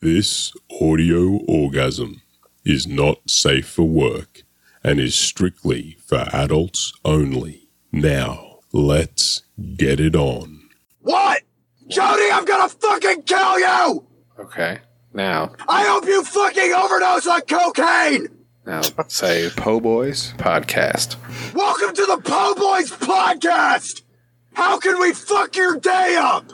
This audio orgasm is not safe for work and is strictly for adults only. Now, let's get it on. What? Jody, I'm gonna fucking kill you! Okay. Now, I hope you fucking overdose on cocaine! now say Po Boys podcast. Welcome to the Po Boys podcast! How can we fuck your day up?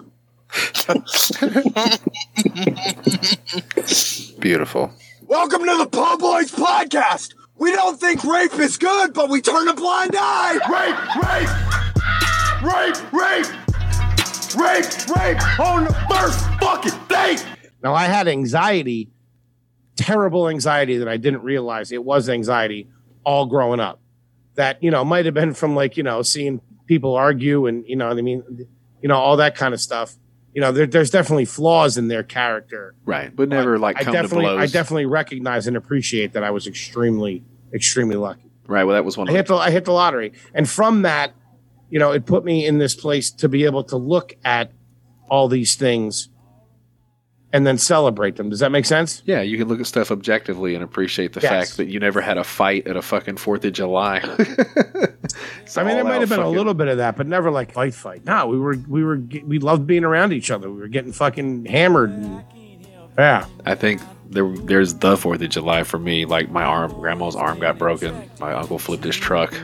Beautiful. Welcome to the Po Boys podcast! We don't think rape is good, but we turn a blind eye! Rape! Rape! Rape! Rape! Rape! Rape! On the first fucking day! Now, I had anxiety, terrible anxiety that I didn't realize it was anxiety all growing up. That, you know, might have been from like, you know, seeing people argue and, you know what I mean? You know, all that kind of stuff. You know, there, there's definitely flaws in their character. Right. But never like I come to definitely, blows. I definitely recognize and appreciate that I was extremely, extremely lucky. right. Well, that was one I of hit the I hit the lottery, and from that, you know, it put me in this place to be able to look at all these things and then celebrate them. Does that make sense? Yeah, you can look at stuff objectively and appreciate the Yes. fact that you never had a fight at a fucking Fourth of July. I mean, there might have been a little bit of that, but never like fight fight. No, we were we were we loved being around each other. We were getting fucking hammered. And, yeah, I think there, there's the Fourth of July for me. Like my arm, grandma's arm got broken. My uncle flipped his truck.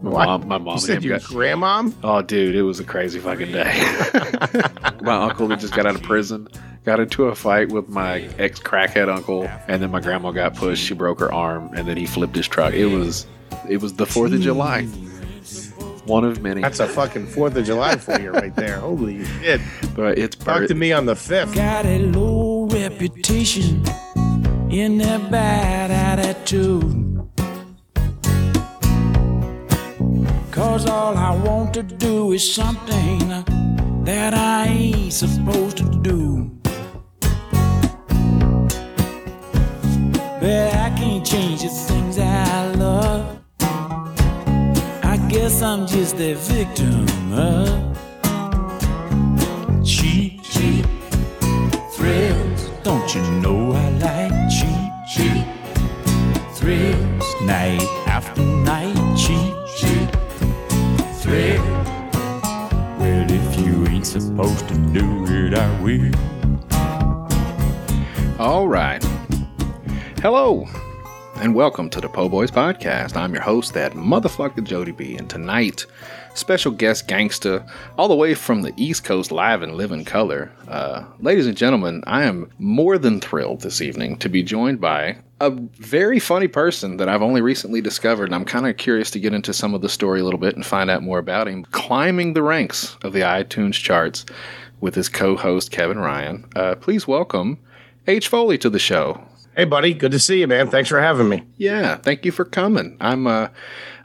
My What? mom, my mom you said your got. grandmom. Oh, dude, it was a crazy fucking day. my uncle had just got out of prison, got into a fight with my ex crackhead uncle, and then my grandma got pushed. She broke her arm, and then he flipped his truck. It was, it was the Fourth of July. One of many, That's a fucking Fourth of July for you right there. Holy shit! but it's Talk to me on the fifth. got a low reputation in that bad attitude. Cause all I want to do is something that I ain't supposed to do. But I can't change the things I love. I guess I'm just a victim of cheap, cheap thrills. Don't you know All right. Hello, and welcome to the Po Boys Podcast. I'm your host, that motherfucker Jody B, and tonight, special guest gangsta, all the way from the East Coast, live and live in color. Uh, ladies and gentlemen, I am more than thrilled this evening to be joined by a very funny person that I've only recently discovered, and I'm kind of curious to get into some of the story a little bit and find out more about him. Climbing the ranks of the iTunes charts with his co-host Kevin Ryan. Uh, please welcome H. Foley to the show. Hey, buddy, good to see you, man. Thanks for having me. Yeah, thank you for coming. I'm uh,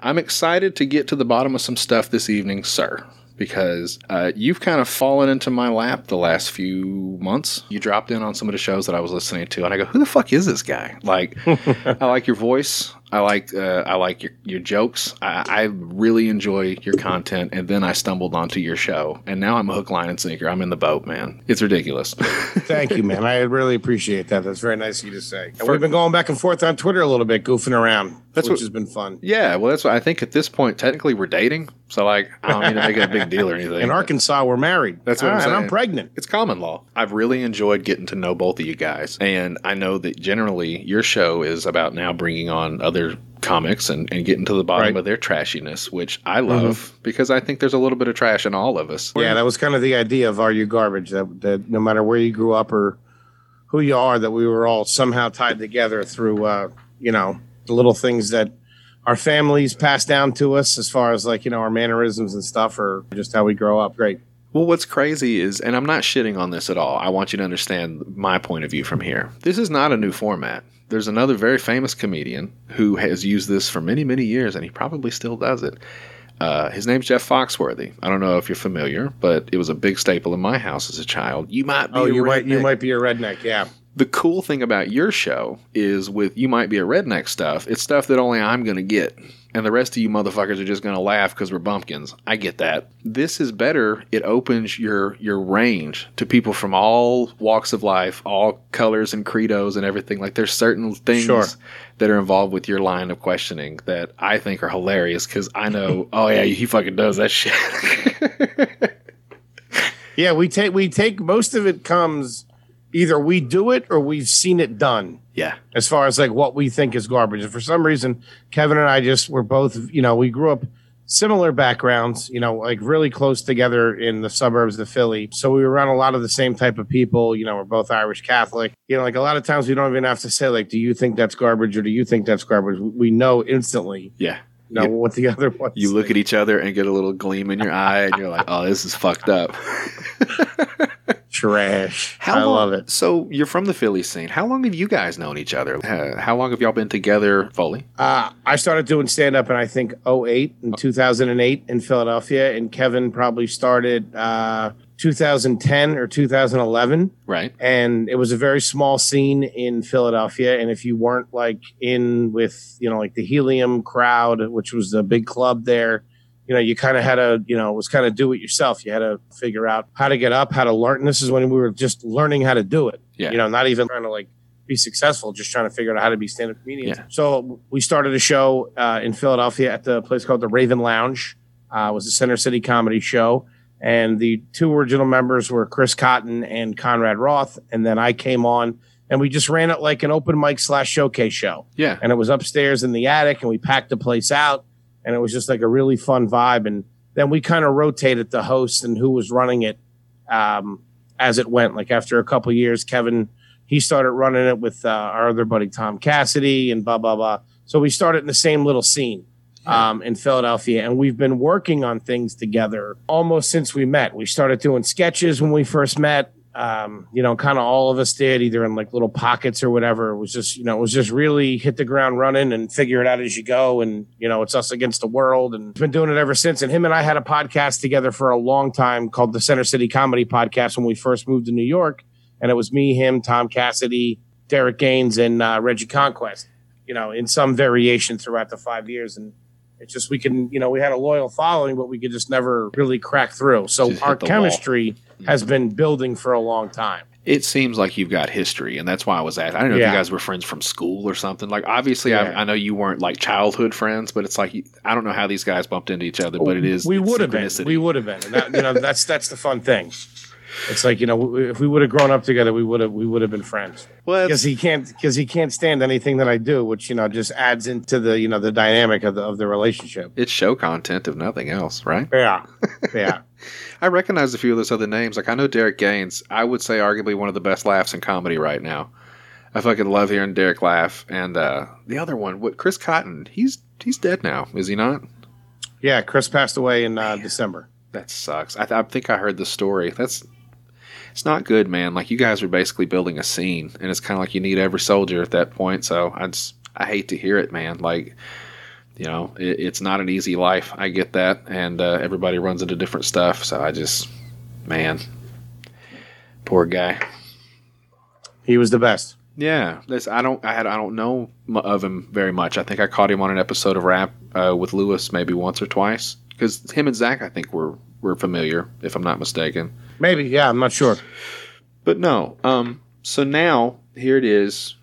I'm excited to get to the bottom of some stuff this evening, sir. Because uh, you've kind of fallen into my lap the last few months. You dropped in on some of the shows that I was listening to, and I go, "Who the fuck is this guy?" Like, I like your voice. I like uh, I like your, your jokes. I, I really enjoy your content, and then I stumbled onto your show, and now I'm a hook, line, and sinker. I'm in the boat, man. It's ridiculous. Thank you, man. I really appreciate that. That's very nice of you to say. And we've been going back and forth on Twitter a little bit, goofing around, That's which what- has been fun. yeah, well, that's what I think. At this point, technically, we're dating, so like, I don't mean to make it a big deal or anything. In Arkansas, we're married. That's what I'm saying. And I'm pregnant. It's common law. I've really enjoyed getting to know both of you guys. And I know that generally your show is about now bringing on other comics and, and getting to the bottom Right. Mm-hmm. of their trashiness, which I love because I think there's a little bit of trash in all of us. Yeah, that was kind of the idea of Are You Garbage? That, that no matter where you grew up or who you are, that we were all somehow tied together through, uh, you know, the little things that our families pass down to us as far as like, you know, our mannerisms and stuff or just how we grow up. Great. Well, what's crazy is, and I'm not shitting on this at all. I want you to understand my point of view from here. This is not a new format. There's another very famous comedian who has used this for many, many years, and he probably still does it. Uh, his name's Jeff Foxworthy. I don't know if you're familiar, but it was a big staple in my house as a child. You might be. Oh, a you might you might be a redneck. Yeah. The cool thing about your show is with you might be a redneck stuff. It's stuff that only I'm going to get. And the rest of you motherfuckers are just going to laugh because we're bumpkins. I get that. This is better. It opens your your range to people from all walks of life, all colors and credos and everything. Like there's certain things Sure. that are involved with your line of questioning that I think are hilarious because I know, oh yeah, he fucking does that shit. Yeah, we take we take most of it comes either we do it or we've seen it done. Yeah, as far as like what we think is garbage. And for some reason, Kevin and I just were both, you know, we grew up similar backgrounds, you know, like really close together in the suburbs of Philly. So we were around a lot of the same type of people. You know, we're both Irish Catholic. You know, like a lot of times we don't even have to say like, do you think that's garbage or do you think that's garbage? We know instantly, yeah. Know, You- what the other one. You look at each other and get a little gleam in your eye, and you're like, "Oh, this is fucked up." trash. How I long- love it. So you're from the Philly scene. How long have you guys known each other? Uh, how long have y'all been together, Foley? Uh, I started doing stand up in I think 08 and 2008 in Philadelphia, and Kevin probably started uh, 2010 or 2011. Right. and it was a very small scene in Philadelphia. And if you weren't like in with, you know, like the Helium crowd, which was the big club there, you know, you kind of had to, you know, it was kind of do it yourself. You had to figure out how to get up, how to learn. And this is when we were just learning how to do it. Yeah. You know, not even trying to like be successful, just trying to figure out how to be stand up comedians. Yeah. So we started a show uh, in Philadelphia at the place called the Raven Lounge. Uh, it was a Center City comedy show and the two original members were Chris Cotton and Conrad Roth. And then I came on and we just ran it like an open mic slash showcase show. Yeah. And it was upstairs in the attic and we packed the place out and it was just like a really fun vibe. And then we kind of rotated the host and who was running it um, as it went. Like after a couple years, Kevin, he started running it with uh, our other buddy, Tom Cassidy and blah, blah, blah. So we started in the same little scene um, in Philadelphia, and we've been working on things together almost since we met. We started doing sketches when we first met. Um, you know, kind of all of us did, either in like little pockets or whatever. It was just, you know, it was just really hit the ground running and figure it out as you go. And you know, it's us against the world, and been doing it ever since. And him and I had a podcast together for a long time called the Center City Comedy Podcast when we first moved to New York, and it was me, him, Tom Cassidy, Derek Gaines, and uh, Reggie Conquest. You know, in some variation throughout the five years, and it's just we can, you know, we had a loyal following, but we could just never really crack through. So Just our the wall. chemistry mm-hmm. has been building for a long time. It seems like you've got history, and that's why I was asking. I don't know if you guys were friends from school or something. Like, obviously, Yeah. I, I know you weren't like childhood friends, but it's like I don't know how these guys bumped into each other, but it oh, is We would have been. We would have been. And that, you know, that's that's the fun thing. It's like you know, if we would have grown up together, we would have we would have been friends. Well, Because he can't because he can't stand anything that I do, which you know just adds into the you know the dynamic of the of the relationship. it's show content if nothing else, right? Yeah, yeah. I recognize a few of those other names. Like I know Derek Gaines. I would say arguably one of the best laughs in comedy right now. I fucking love hearing Derek laugh. And uh, the other one, what Chris Cotton? He's he's dead now, is he not? Yeah, Chris passed away in uh, December. That sucks. I, th- I think I heard the story. That's it's not good, man. Like you guys are basically building a scene, and it's kind of like you need every soldier at that point. So I just I hate to hear it, man. Like you know, it, it's not an easy life. I get that, and uh, everybody runs into different stuff. So I just, man, poor guy. He was the best. Yeah, this I don't I had I don't know of him very much. I think I caught him on an episode of Rap uh, with Lewis maybe once or twice because him and Zach I think were were familiar if I'm not mistaken. Maybe, yeah, I'm not sure. But no, um, so now here it is.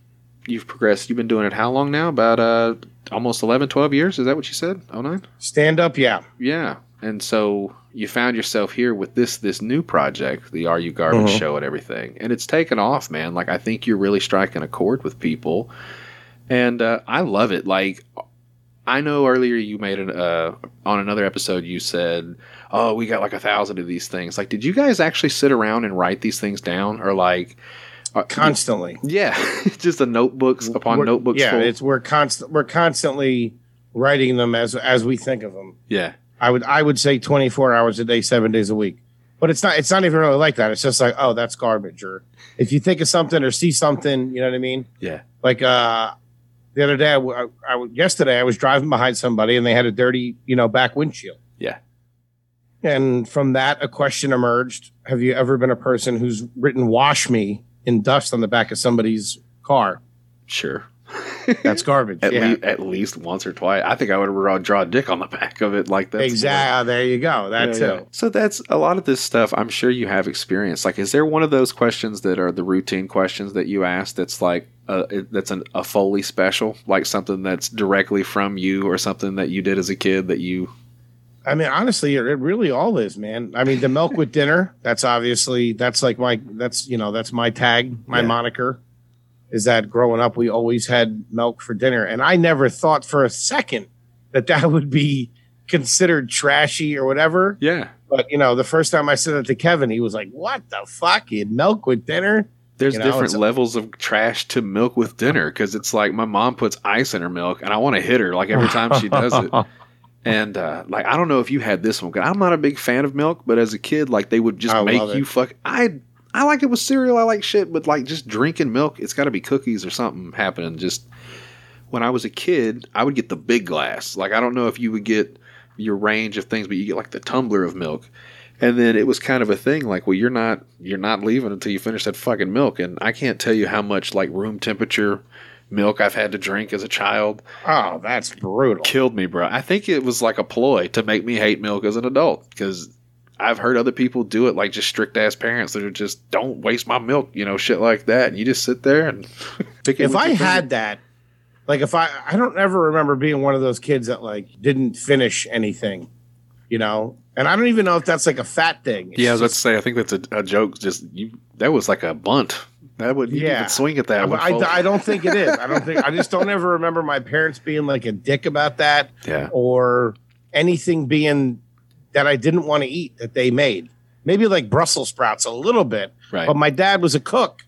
You've progressed. You've been doing it how long now? About uh, almost 11, 12 years. Is that what you said? Oh nine. Stand up, yeah. Yeah. And so you found yourself here with this this new project, the Are You Garbage Mhm. show and everything. And it's taken off, man. Like I think you're really striking a chord with people. And uh, I love it. Like I know earlier you made an uh, on another episode you said, "Oh, we got like a thousand of these things." Like, did you guys actually sit around and write these things down, or like, uh, Constantly. yeah, just the notebooks upon We're- notebooks Yeah, full? it's we're constant we're constantly writing them as as we think of them. yeah, I would I would say 24 hours a day, seven days a week. But it's not it's not even really like that. It's just like, oh, that's garbage. Or if you think of something or see something, you know what I mean? yeah, Like uh the other day, I, I w- yesterday I was driving behind somebody and they had a dirty, you know, back windshield. yeah. And from that, a question emerged: Have you ever been a person who's written "wash me" in dust on the back of somebody's car? Sure. That's garbage. At, yeah. least, at least once or twice. I think I would have draw a dick on the back of it like that. exactly. There you go. That too. So that's a lot of this stuff. I'm sure you have experience. Like, is there one of those questions that are the routine questions that you ask that's like uh, that's an, a Foley special, like something that's directly from you or something that you did as a kid that you? I mean, honestly, it really all is, man. I mean, the milk with dinner. That's obviously that's like my that's you know that's my tag, my Yeah. moniker. Is that growing up we always had milk for dinner, and I never thought for a second that that would be considered trashy or whatever. Yeah. But you know, the first time I said it to Kevin, he was like, "What the fuck? You milk with dinner?" There's You know, different levels of trash to milk with dinner because it's like my mom puts ice in her milk and I want to hit her like every time she does it. And uh, like I don't know if you had this one. I'm not a big fan of milk, but as a kid, like they would just I make you fuck. I I like it with cereal. I like shit, but like just drinking milk, it's got to be cookies or something happening. Just when I was a kid, I would get the big glass. Like I don't know if you would get your range of things, but you get like the tumbler of milk. And then it was kind of a thing like, well, you're not you're not leaving until you finish that fucking milk. And I can't tell you how much like room temperature milk I've had to drink as a child Oh, that's brutal. killed me, bro. I think it was like a ploy to make me hate milk as an adult because I've heard other people do it, like just strict ass parents that are just don't waste my milk, you know, shit like that. And you just sit there and pick it. if I had that, like if I I don't ever remember being one of those kids that like didn't finish anything, you know. And I don't even know if that's like a fat thing. It's yeah, I was about to say, I think that's a, a joke. Just you, that was like a bunt. That would you Yeah. even swing at that. I, one I, I don't think it is. I don't think I just don't ever remember my parents being like a dick about that yeah, or anything being that I didn't want to eat that they made. Maybe like Brussels sprouts a little bit, right. but my dad was a cook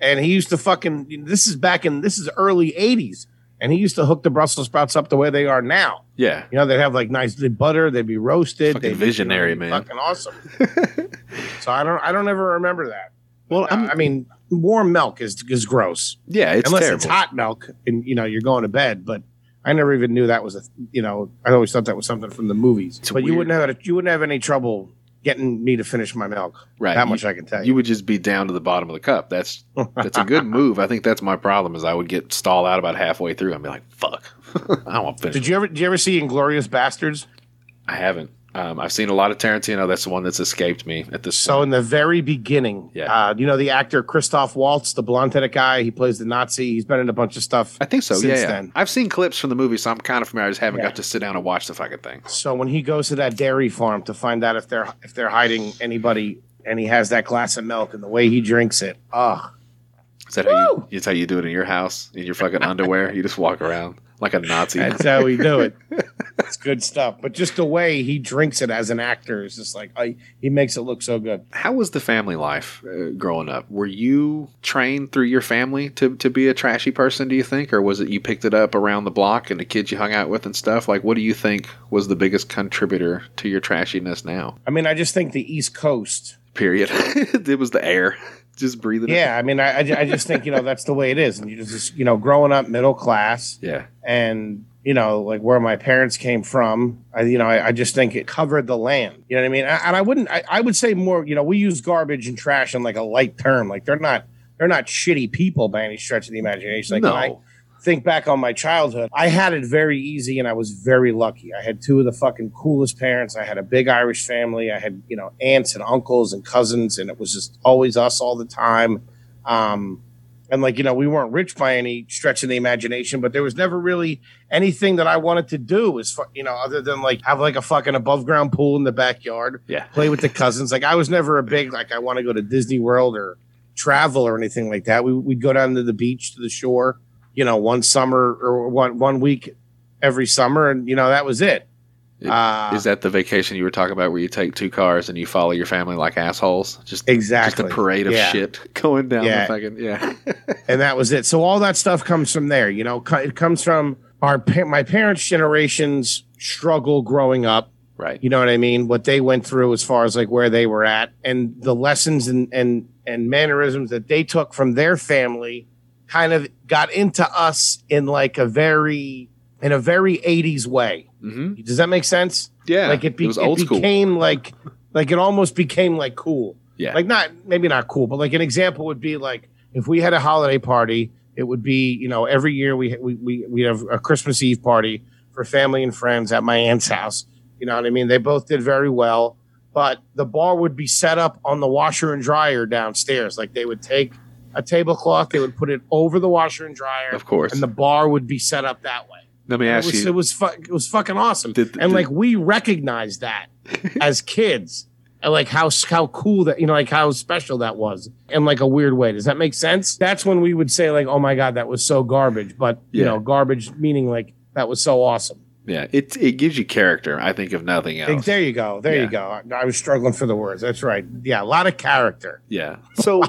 and he used to fucking this is back in this is early 80s and he used to hook the Brussels sprouts up the way they are now. yeah, You know, they'd have like nice butter, they'd be roasted, Fucking they'd be, visionary, you know, man. Fucking awesome. so I don't I don't ever remember that. well, uh, I'm, I mean, warm milk is is gross. yeah, it's Unless terrible. it's hot milk and you know, you're going to bed, but I never even knew that was a you know, I always thought that was something from the movies. It's but you wouldn't have you wouldn't have any trouble getting me to finish my milk. Right, That you- much I can tell You you. would just be down to the bottom of the cup. That's that's a good move. I think that's my problem. Is I would get stalled out about halfway through and be like, "Fuck, I don't want to finish." Did you ever did you ever see Inglourious Basterds? I haven't. Um, I've seen a lot of Tarantino. That's the one that's escaped me at this. So point. in the very beginning, Yeah. uh, you know the actor Christoph Waltz, the blonde-headed guy. He plays the Nazi. He's been in a bunch of stuff. I think so. since Yeah, yeah. then. I've seen clips from the movie, so I'm kind of familiar. I just haven't Yeah. got to sit down and watch the fucking thing. So when he goes to that dairy farm to find out if they're if they're hiding anybody, and he has that glass of milk, and the way he drinks it, ugh. Is that how you? It's how you do it in your house in your fucking underwear. You just walk around like a Nazi. That's how we do it. It's good stuff. But just the way he drinks it as an actor is just like I, he makes it look so good. How was the family life uh, growing up? Were you trained through your family to, to be a trashy person, do you think? Or was it you picked it up around the block and the kids you hung out with and stuff? Like, what do you think was the biggest contributor to your trashiness now? I mean, I just think the East Coast. Period. it was the air. Just breathing it. Yeah, I mean, I, I just think you know that's the way it is, and you just you know growing up middle class, Yeah. and you know like where my parents came from i you know i, I just think it covered the land you know what i mean and i wouldn't I, I would say more you know we use garbage and trash in like a light term like they're not they're not shitty people by any stretch of the imagination like no. Think back on my childhood i had it very easy and i was very lucky. I had two of the fucking coolest parents. I had a big irish family. I had you know aunts and uncles and cousins and it was just always us all the time. Um and like you know we weren't rich by any stretch of the imagination but there was never really anything that i wanted to do as fu- you know other than like have like a fucking above ground pool in the backyard Yeah. play with the cousins. Like i was never a big like i want to go to disney world or travel or anything like that. We, we'd go down to the beach to the shore you know one summer or one one week every summer and you know that was it uh, Is that the vacation you were talking about where you take two cars and you follow your family like assholes? Just exactly just a parade of Yeah. shit going down Yeah. the fucking yeah. and that was it. So all that stuff comes from there. You know, it comes from our my parents' generations struggle growing up. right. You know what I mean? What they went through as far as like where they were at, and the lessons and and and mannerisms that they took from their family, kind of got into us in like a very in a very 80s way. hmm Does that make sense? Yeah. like it, be- it school. became like like it almost became like cool Yeah. like not maybe not cool but like an example would be like if we had a holiday party it would be you know every year we we we we have a Christmas Eve party for family and friends at my aunt's house. You know what I mean? They both did very well, but the bar would be set up on the washer and dryer downstairs. Like they would take a tablecloth, they would put it over the washer and dryer, Of course. and the bar would be set up that way. Let me It ask was, you. it was fu- it was fucking awesome, Did- and did- like we recognized that as kids, and like how how cool that you know like how special that was in like a weird way. Does that make sense? That's when we would say like, oh my god, that was so garbage, but you Yeah. know, garbage meaning like that was so awesome. yeah, it it gives you character. I think if nothing Like, else. there you go, there Yeah. you go. I, I was struggling for the words. That's right. Yeah, a lot of character, Yeah. So,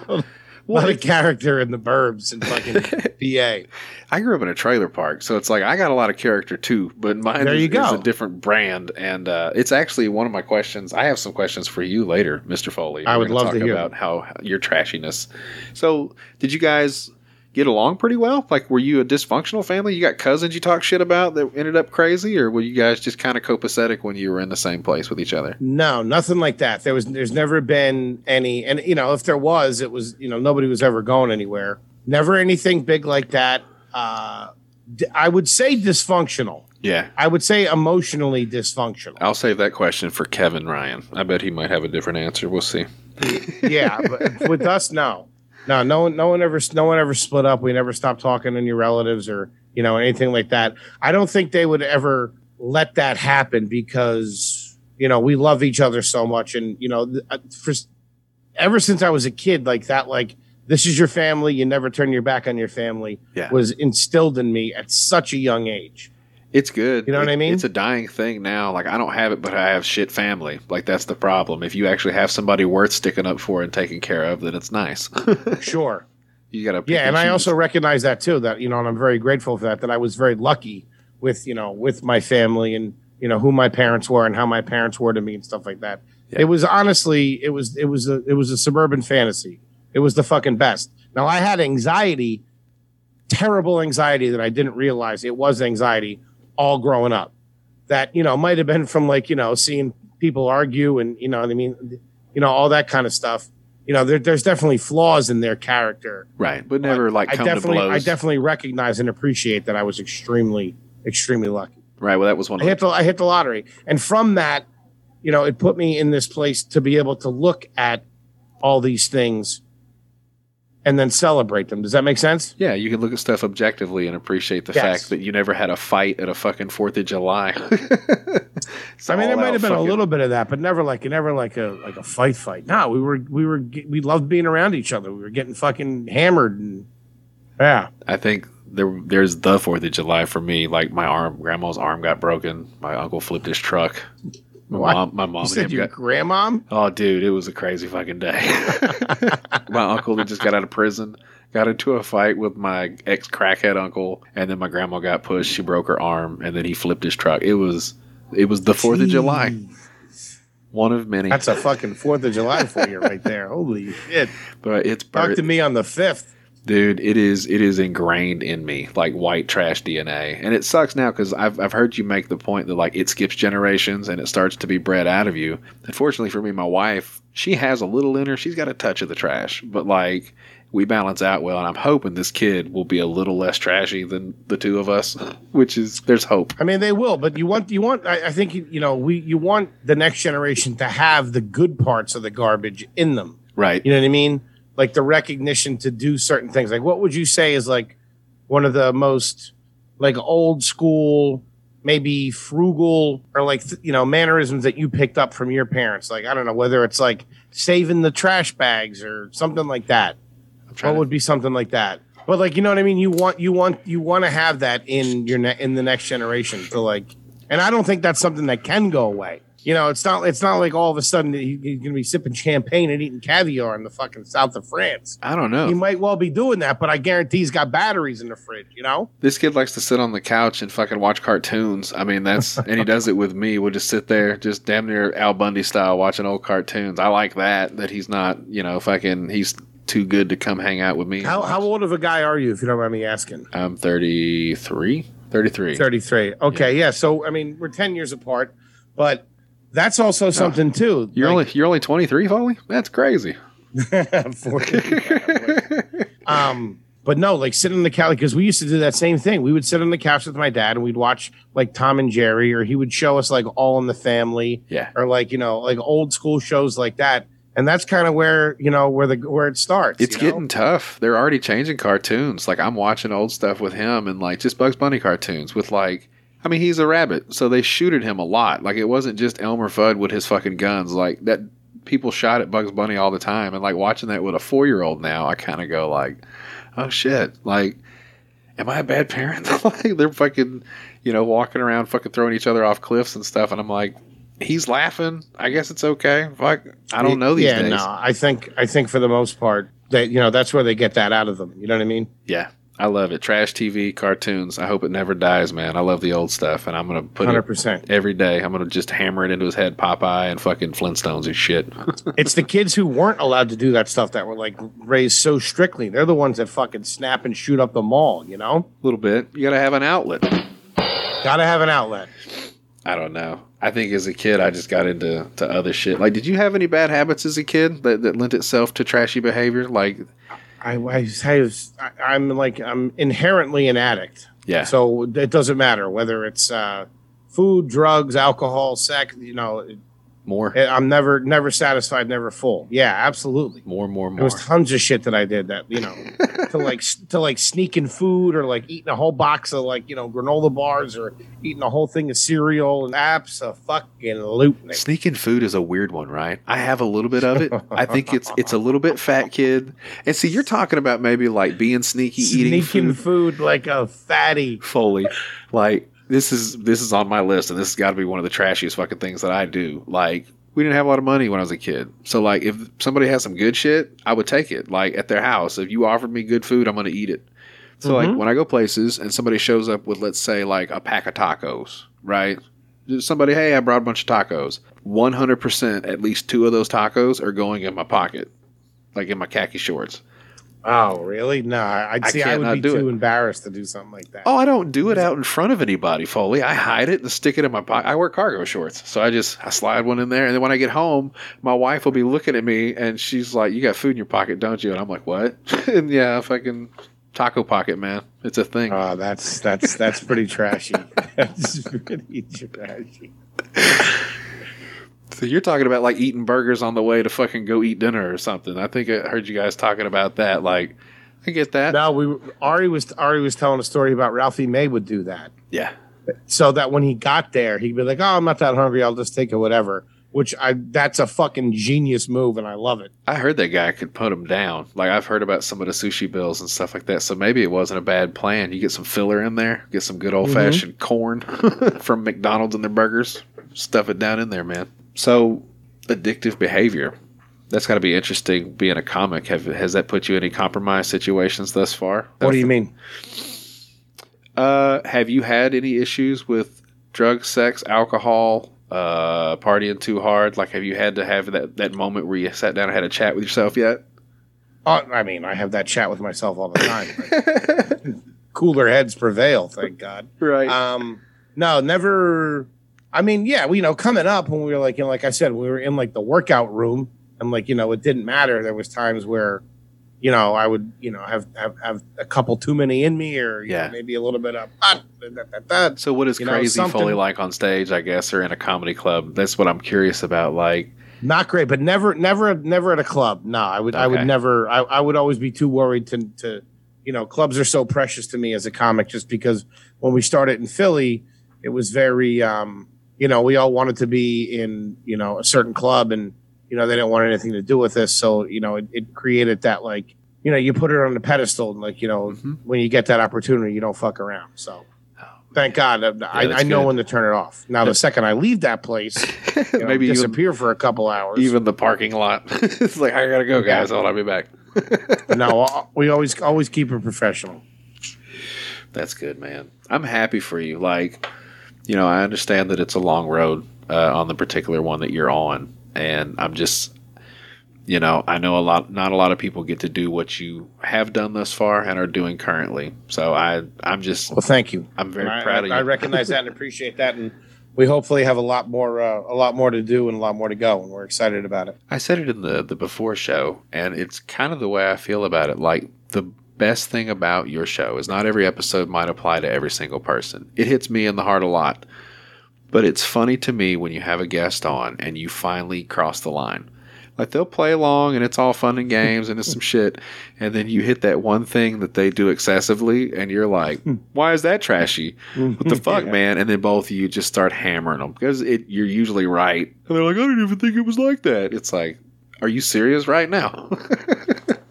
a lot of character in the burbs and fucking PA. I grew up in a trailer park, so it's like I got a lot of character too, but mine There is, you go. is a different brand, and uh, it's actually one of my questions. I have some questions for you later, Mister Foley. I We're would love to hear about how your trashiness. So, did you guys get along pretty well? Like, were you a dysfunctional family? You got cousins you talk shit about that ended up crazy, or were you guys just kind of copacetic when you were in the same place with each other? No, nothing like that. There was there's never been any and you know, if there was, it was, you know, nobody was ever going anywhere. Never anything big like that. Uh I would say dysfunctional. Yeah, I would say emotionally dysfunctional. I'll save that question for Kevin Ryan. I bet he might have a different answer. We'll see. yeah, but with us, no, no, no one, no one ever, no one ever split up. We never stopped talking to your relatives or you know anything like that. I don't think they would ever let that happen because you know we love each other so much, and you know, uh, for ever since I was a kid, like that, like this is your family. You never turn your back on your family. Yeah. was instilled in me at such a young age. It's good. You know what I mean? It's a dying thing now. Like I don't have it, but I have shit family. Like that's the problem. If you actually have somebody worth sticking up for and taking care of, then it's nice. Sure. you gotta. yeah and i also recognize that too that you know and i'm very grateful for that that i was very lucky with you know with my family and you know who my parents were and how my parents were to me and stuff like that Yeah. it was honestly it was it was a it was a suburban fantasy it was the fucking best now i had anxiety terrible anxiety that i didn't realize it was anxiety all growing up that you know might have been from like you know seeing people argue and you know what i mean you know all that kind of stuff you know there, there's definitely flaws in their character right, but never like I come to definitely, blows. I definitely recognize and appreciate that I was extremely, extremely lucky. right. Well, that was one. I hit the, I hit the lottery, and from that, you know, it put me in this place to be able to look at all these things and then celebrate them. Does that make sense? yeah, you can look at stuff objectively and appreciate the Yes. fact that you never had a fight at a fucking Fourth of July. I mean, there might have been a little bit of that, but never like never like a like a fight fight. No, we were we were we loved being around each other. We were getting fucking hammered and yeah. I think there there's the Fourth of July for me. Like my arm, grandma's arm got broken. My uncle flipped his truck. My mom, my mom You said your got. grandma? Oh, dude, it was a crazy fucking day. my uncle that just got out of prison got into a fight with my ex crackhead uncle, and then my grandma got pushed. She broke her arm, and then he flipped his truck. It was it was the Fourth of July, one of many. That's a fucking Fourth of July for you right there. Holy shit! but it's Talk to me on the fifth. Dude it is it is ingrained in me like white trash dna and it sucks now because I've, I've heard you make the point that like it skips generations and it starts to be bred out of you unfortunately for me my wife she has a little in her she's got a touch of the trash but like we balance out well and i'm hoping this kid will be a little less trashy than the two of us which is there's hope I mean, they will, but you want you want. I, I think you, you know we you want the next generation to have the good parts of the garbage in them. right You know what I mean? Like the recognition to do certain things. Like, what would you say is like one of the most like old school, maybe frugal or like th- you know mannerisms that you picked up from your parents? Like, I don't know whether it's like saving the trash bags or something like that. What to- would be something like that? But like, you know what I mean? You want you want you want to have that in your ne- in the next generation to like, and I don't think that's something that can go away. You know, it's not it's not like all of a sudden he- he's gonna be sipping champagne and eating caviar in the fucking south of France. i don't know He might well be doing that, but I guarantee he's got batteries in the fridge. You know? This kid likes to sit on the couch and fucking watch cartoons. I mean, that's and he does it with me. We'll just sit there, just damn near Al Bundy style, watching old cartoons. I like that. That he's not, you know, fucking. He's too good to come hang out with me. How how old of a guy are you, if you don't mind me asking? I'm 33. 33. Thirty three. Okay, yeah. So I mean, we're ten years apart, but that's also something too. You're Like- only you're only 23, Foley. That's crazy. Um but no, like sit on the couch because we used to do that same thing. We would sit on the couch with my dad and we'd watch like Tom and Jerry, or he would show us like All in the Family, Yeah. or like you know like old school shows like that. And that's kind of where you know where the where it starts. It's you know? getting tough. They're already changing cartoons. Like I'm watching old stuff with him and like just Bugs Bunny cartoons with like I mean he's a rabbit, so they shoot at him a lot. Like it wasn't just Elmer Fudd with his fucking guns. Like that people shot at Bugs Bunny all the time and like watching that with a 4-year-old now, I kind of go like, "Oh shit." Like am I a bad parent? like they're fucking, you know, walking around fucking throwing each other off cliffs and stuff and I'm like He's laughing. I guess it's okay. Fuck, I don't know these yeah, days. no, I think I think for the most part that you know that's where they get that out of them. You know what I mean? Yeah, I love it. Trash TV, cartoons. I hope it never dies, man. I love the old stuff, and I'm gonna put Hundred it percent. every day. I'm gonna just hammer it into his head, Popeye and fucking Flintstones and shit. It's the kids who weren't allowed to do that stuff that were like raised so strictly. They're the ones that fucking snap and shoot up the mall. You know, a little bit. You gotta have an outlet. gotta have an outlet. I don't know. I think as a kid, I just got into to other shit. Like, did you have any bad habits as a kid that, that lent itself to trashy behavior? Like, I, I, I, I'm like I'm inherently an addict. yeah, So it doesn't matter whether it's uh, food, drugs, alcohol, sex. You know, more, I'm never never satisfied, never full. Yeah, absolutely. more, more, There more. was tons of shit that I did that you know to like to like sneaking food or like eating a whole box of like you know granola bars or eating a whole thing of cereal and apps a fucking loot. Sneaking food is a weird one, right? I have a little bit of it. I think it's it's a little bit fat kid. And see, you're talking about maybe like being sneaky, eating Sneaking food. food like a fatty. Foley. Like this is this is on my list, and this has got to be one of the trashiest fucking things that I do. Like we didn't have a lot of money when I was a kid, so like if somebody has some good shit, I would take it. Like at their house, if you offered me good food, I'm gonna eat it. So like mm-hmm. when I go places and somebody shows up with let's say like a pack of tacos, right? Somebody, hey, I brought a bunch of tacos. One hundred percent, at least two of those tacos are going in my pocket, like in my khaki shorts. Oh, really? No, I- I'd I see. I, would be too it. embarrassed to do something like that. Oh, I don't do it out in front of anybody, Foley. I hide it and stick it in my pocket. I wear cargo shorts, so I just I slide one in there, and then when I get home, my wife will be looking at me, and she's like, "You got food in your pocket, don't you?" And I'm like, "What?" and yeah, fucking taco pocket, man. It's a thing. Oh, that's that's that's pretty trashy. that's pretty trashy. So you're talking about like eating burgers on the way to fucking go eat dinner or something. I think I heard you guys talking about that. Like, I get that. No, we Ari was Ari was telling a story about Ralphie May would do that. Yeah, so that when he got there, he'd be like, "Oh, I'm not that hungry. I'll just take it, whatever." Which I that's a fucking genius move, and I love it. I heard that guy could put him down. Like I've heard about some of the sushi bills and stuff like that. So maybe it wasn't a bad plan. You get some filler in there, get some good old mm-hmm. fashioned corn from McDonald's and their burgers, stuff it down in there, man. So addictive behavior. That's got to be interesting. Being a comic, have has that put you in any compromised situations thus far? What do you mean? Uh, have you had any issues with drug, sex, alcohol, uh, partying too hard? Like, have you had to have that, that moment where you sat down and had a chat with yourself yet? Oh, I mean, I have that chat with myself all the time. Cooler heads prevail, thank God. Right. Um, no, never. I mean, yeah, we you know coming up when we were like, you know, like I said, we were in like the workout room, and like you know, it didn't matter. There was times where, you know, I would you know have have, have a couple too many in me, or you know, Yeah. maybe a little bit of ah, that, that, that. so, what is you crazy something- Foley like on stage? I guess, or in a comedy club? That's what I'm curious about. Like, Not great, but never, never, never at a club. No, I would, I would never. I, I would always be too worried to, to, you know, clubs are so precious to me as a comic, just because when we started in Philly, it was very, um, you know, we all wanted to be in, you know, a certain club, and you know, they didn't want anything to do with this, so you know, it, it created that like, you know, you put it on the pedestal, and like, you know, Mhm. when you get that opportunity, you don't fuck around. So. Thank God, I, I that's know good. when to turn it off. Now, the second I leave that place, you know, maybe even, disappear for a couple hours. even the parking lot. it's like I gotta go, guys. Hold on, I'll be back. no, uh, we always always keep it professional. That's good, man. I'm happy for you. Like, you know, I understand that it's a long road uh, on the particular one that you're on, and I'm just, you know, I know a lot. Not a lot of people get to do what you have done thus far and are doing currently. So I, I'm just, Well, thank you. I'm very I, proud I, of you. I recognize that and appreciate that, and we hopefully have a lot more uh, a lot more to do and a lot more to go, and we're excited about it. I said it in the the before show, and it's kind of the way I feel about it. Like the best thing about your show is not every episode might apply to every single person. It hits me in the heart a lot. But it's funny to me when you have a guest on and you finally cross the line. Like they'll play along and it's all fun and games and it's some shit. And then you hit that one thing that they do excessively and you're like, hmm. why is that trashy? What the fuck, man? And then both of you just start hammering them because it, you're usually right. And they're like, I didn't even think it was like that. It's like, are you serious right now?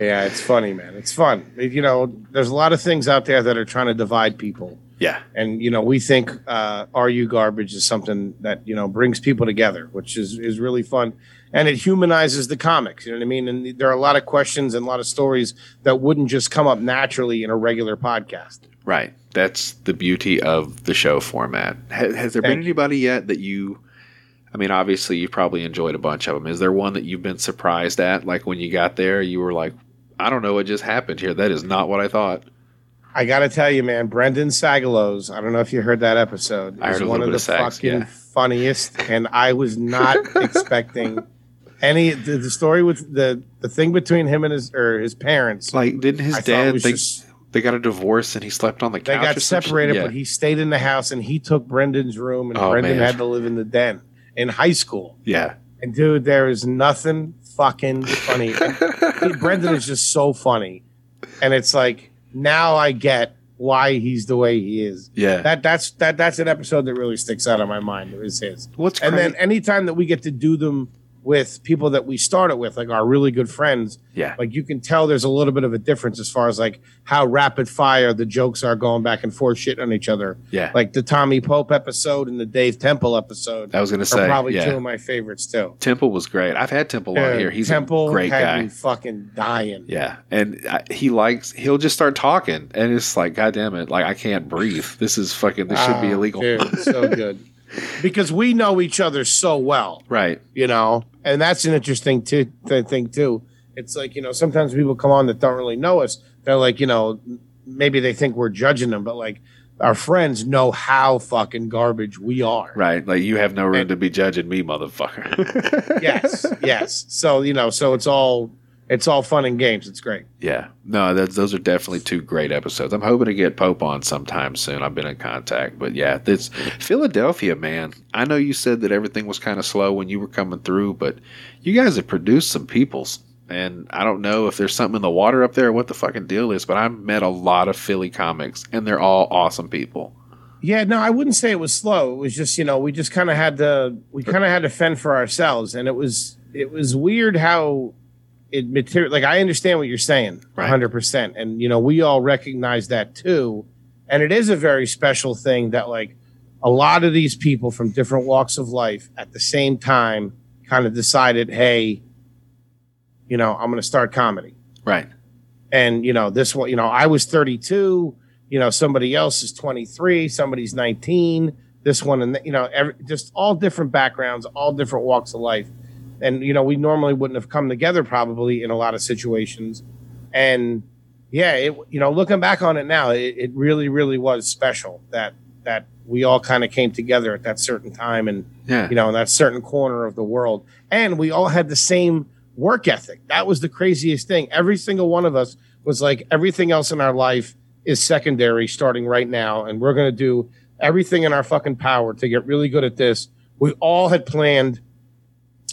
Yeah, it's funny, man. It's fun. You know, there's a lot of things out there that are trying to divide people. yeah. and you know we think uh, "Are You Garbage" is something that you know brings people together, which is is really fun, and it humanizes the comics. You know what I mean? And there are a lot of questions and a lot of stories that wouldn't just come up naturally in a regular podcast. Right. That's the beauty of the show format. Has, has there been Thank you. anybody yet that you? I mean, obviously, you've probably enjoyed a bunch of them. Is there one that you've been surprised at? Like when you got there, you were like, "I don't know what just happened here. That is not what I thought." I got to tell you, man, Brendan Sagalow. I don't know if you heard that episode. I is heard one of the fucking yeah. funniest, and I was not expecting any the, the story with the the thing between him and his or his parents. Like, didn't his I dad? They, just- they got a divorce and he slept on the couch. They got separated, Yeah. but he stayed in the house and he took Brendan's room, and Oh, Brendan man. had to live in the den in high school. yeah, And dude, there is nothing fucking funny. Brendan is just so funny, and it's like now I get why he's the way he is. yeah. That that's that that's an episode that really sticks out of my mind. Is his. What's And then crazy- anytime that we get to do them with people that we started with, like our really good friends, yeah, like you can tell there's a little bit of a difference as far as like how rapid fire the jokes are going back and forth shit on each other. yeah. Like the Tommy Pope episode and the Dave Temple episode I was gonna say, probably yeah. two of my favorites too. Temple was great. I've had Temple on here. He's Temple a great guy. fucking dying. Yeah, and I, he likes he'll just start talking, and it's like, God damn it, like I can't breathe. This is fucking. This should be Ah, illegal. dude, so good. Because we know each other so well, Right. you know, and that's an interesting t- th- thing too. It's like you know sometimes people come on that don't really know us. They're like you know maybe they think we're judging them, but like our friends know how fucking garbage we are. Right. Like you have no room And- to be judging me, motherfucker. Yes, yes. So you know, so it's all it's all fun and games. It's great. yeah. No, those are definitely two great episodes. I'm hoping to get Pope on sometime soon. I've been in contact, but yeah, this Philadelphia, man. I know you said that everything was kind of slow when you were coming through, but you guys have produced some peoples. And I don't know if there's something in the water up there or what the fucking deal is, but I've met a lot of Philly comics, and they're all awesome people. Yeah, no, I wouldn't say it was slow. It was just, you know, we just kind of had to we kind of had to fend for ourselves and it was it was weird how it material like I understand what you're saying Right. 100% and you know, we all recognize that too. And it is a very special thing that like a lot of these people from different walks of life at the same time kind of decided, "Hey, you know, I'm going to start comedy." Right. and you know this one you know i was 32 you know somebody else is 23 somebody's 19 this one and you know every, just all different backgrounds all different walks of life and you know we normally wouldn't have come together probably in a lot of situations and yeah it you know looking back on it now it, it really really was special that that we all kind of came together at that certain time and Yeah. you know, in that certain corner of the world. And we all had the same work ethic. That was the craziest thing. Every single one of us was like, everything else in our life is secondary starting right now. And we're going to do everything in our fucking power to get really good at this. We all had planned.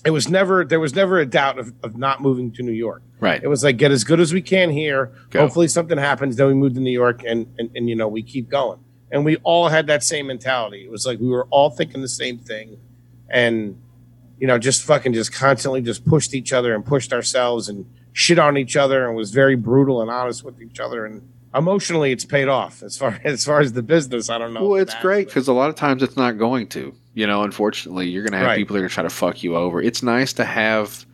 It was never, there was never a doubt of, of not moving to New York. Right. It was like, get as good as we can here. Go. Hopefully something happens. Then we move to New York and, and, and, you know, we keep going. And we all had that same mentality. It was like we were all thinking the same thing. And, you know, just fucking just constantly just pushed each other and pushed ourselves and shit on each other and was very brutal and honest with each other. And emotionally, it's paid off as far as far as the business. I don't know. Well, it's that- great because a lot of times it's not going to. You know, unfortunately, you're going to have Right. people that are going to try to fuck you over. It's nice to have.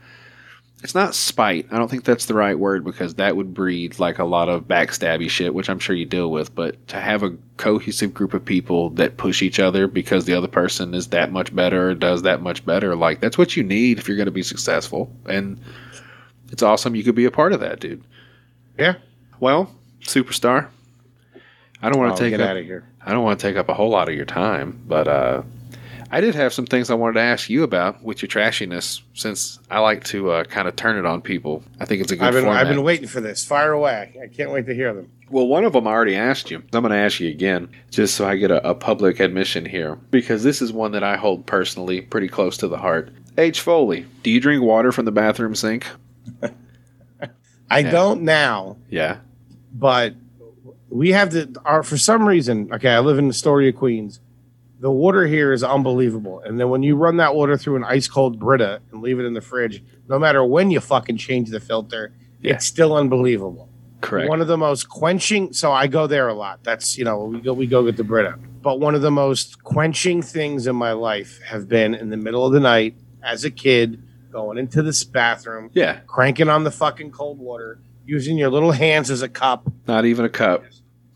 It's not spite. I don't think that's the right word because that would breed like a lot of backstabby shit, which I'm sure you deal with. But to have a cohesive group of people that push each other because the other person is that much better or does that much better, like that's what you need if you're going to be successful. And it's awesome you could be a part of that, dude. Yeah. Well, superstar. I don't want to take get up, out of here. I don't want to take up a whole lot of your time, but uh, I did have some things I wanted to ask you about with your trashiness, since I like to uh, kind of turn it on people. I think it's a good I've been format. I've been waiting for this. Fire away. I can't wait to hear them. Well, one of them I already asked you. I'm going to ask you again, just so I get a, a public admission here, because this is one that I hold personally pretty close to the heart. H. Foley, do you drink water from the bathroom sink? I Yeah. don't now, Yeah. But we have to. Our for some reason. Okay, I live in Astoria, Queens. The water here is unbelievable, and then when you run that water through an ice cold Brita and leave it in the fridge, no matter when you fucking change the filter, Yeah. it's still unbelievable. Correct. One of the most quenching. So I go there a lot. That's you know we go we go get the Brita. But one of the most quenching things in my life have been in the middle of the night as a kid going into this bathroom, yeah. cranking on the fucking cold water, using your little hands as a cup, Not even a cup.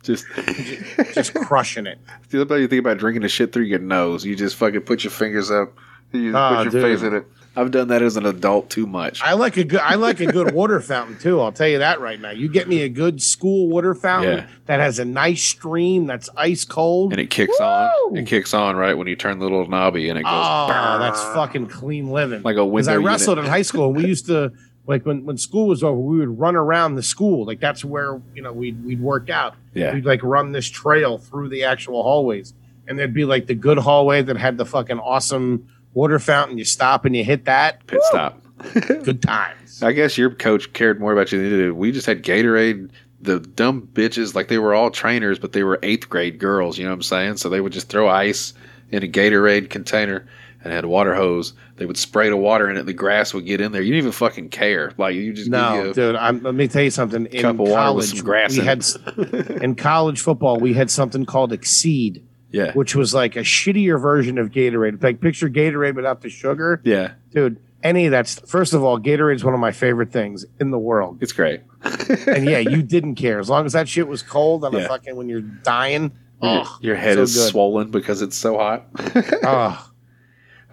Just. just crushing it. The other you think about drinking the shit through your nose. You just fucking put your fingers up. You Oh, put ah, your dude. face in it. I've done that as an adult too much. I like a good I like a good water fountain too. I'll tell you that right now. You get me a good school water fountain Yeah. that has a nice stream that's ice cold. and it kicks on. It kicks on right when you turn the little knobby and it goes. Oh, brrr. that's fucking clean living. Like a Because I wrestled unit. in high school, and we used to like when, when school was over, we would run around the school. Like that's where you know we'd we'd work out. Yeah. We'd like run this trail through the actual hallways, and there'd be like the good hallway that had the fucking awesome water fountain. You stop and you hit that. Pit stop. Good times. I guess your coach cared more about you than you did. We just had Gatorade. The dumb bitches, like they were all trainers, but they were eighth grade girls. You know what I'm saying? So they would just throw ice in a Gatorade container and had a water hose. They would spray the water in it. The grass would get in there. You didn't even fucking care. Like you just No, you dude. I'm, let me tell you something. In Cup of water with college, some grass we in had in college football we had something called Exceed, yeah, which was like a shittier version of Gatorade. Like picture Gatorade without the sugar. yeah. dude any of that's first of all gatorade's one of my favorite things in the world It's great. and yeah you didn't care as long as that shit was cold on Yeah. a fucking when you're dying Your, oh, your head so is good. swollen because it's so hot. oh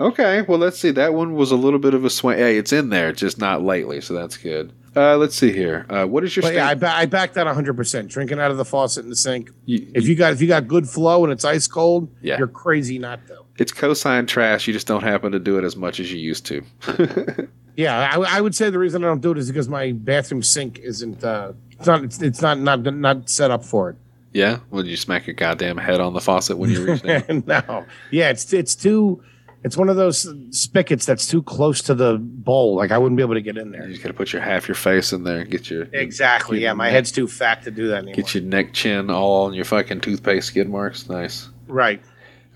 Okay, well, let's see. That one was a little bit of a swing. Hey, it's in there, just not lately, so that's good. Uh, let's see here. Uh, what is your state? yeah I, ba- I back that 100% drinking out of the faucet in the sink You- if you got if you got good flow and it's ice cold Yeah. you're crazy not to it's cosine trash. You just don't happen to do it as much as you used to. yeah I, I would say the reason i don't do it is because my bathroom sink isn't uh it's not it's, it's not not not set up for it yeah? Well, you smack your goddamn head on the faucet when you reach down. no. Yeah, it's it's too it's one of those spigots that's too close to the bowl. Like I wouldn't be able to get in there. You just got to put your half your face in there and get your Exactly. Yeah, my neck- head's too fat to do that anymore. Get your neck, chin, all on your fucking toothpaste skid marks. Nice. right.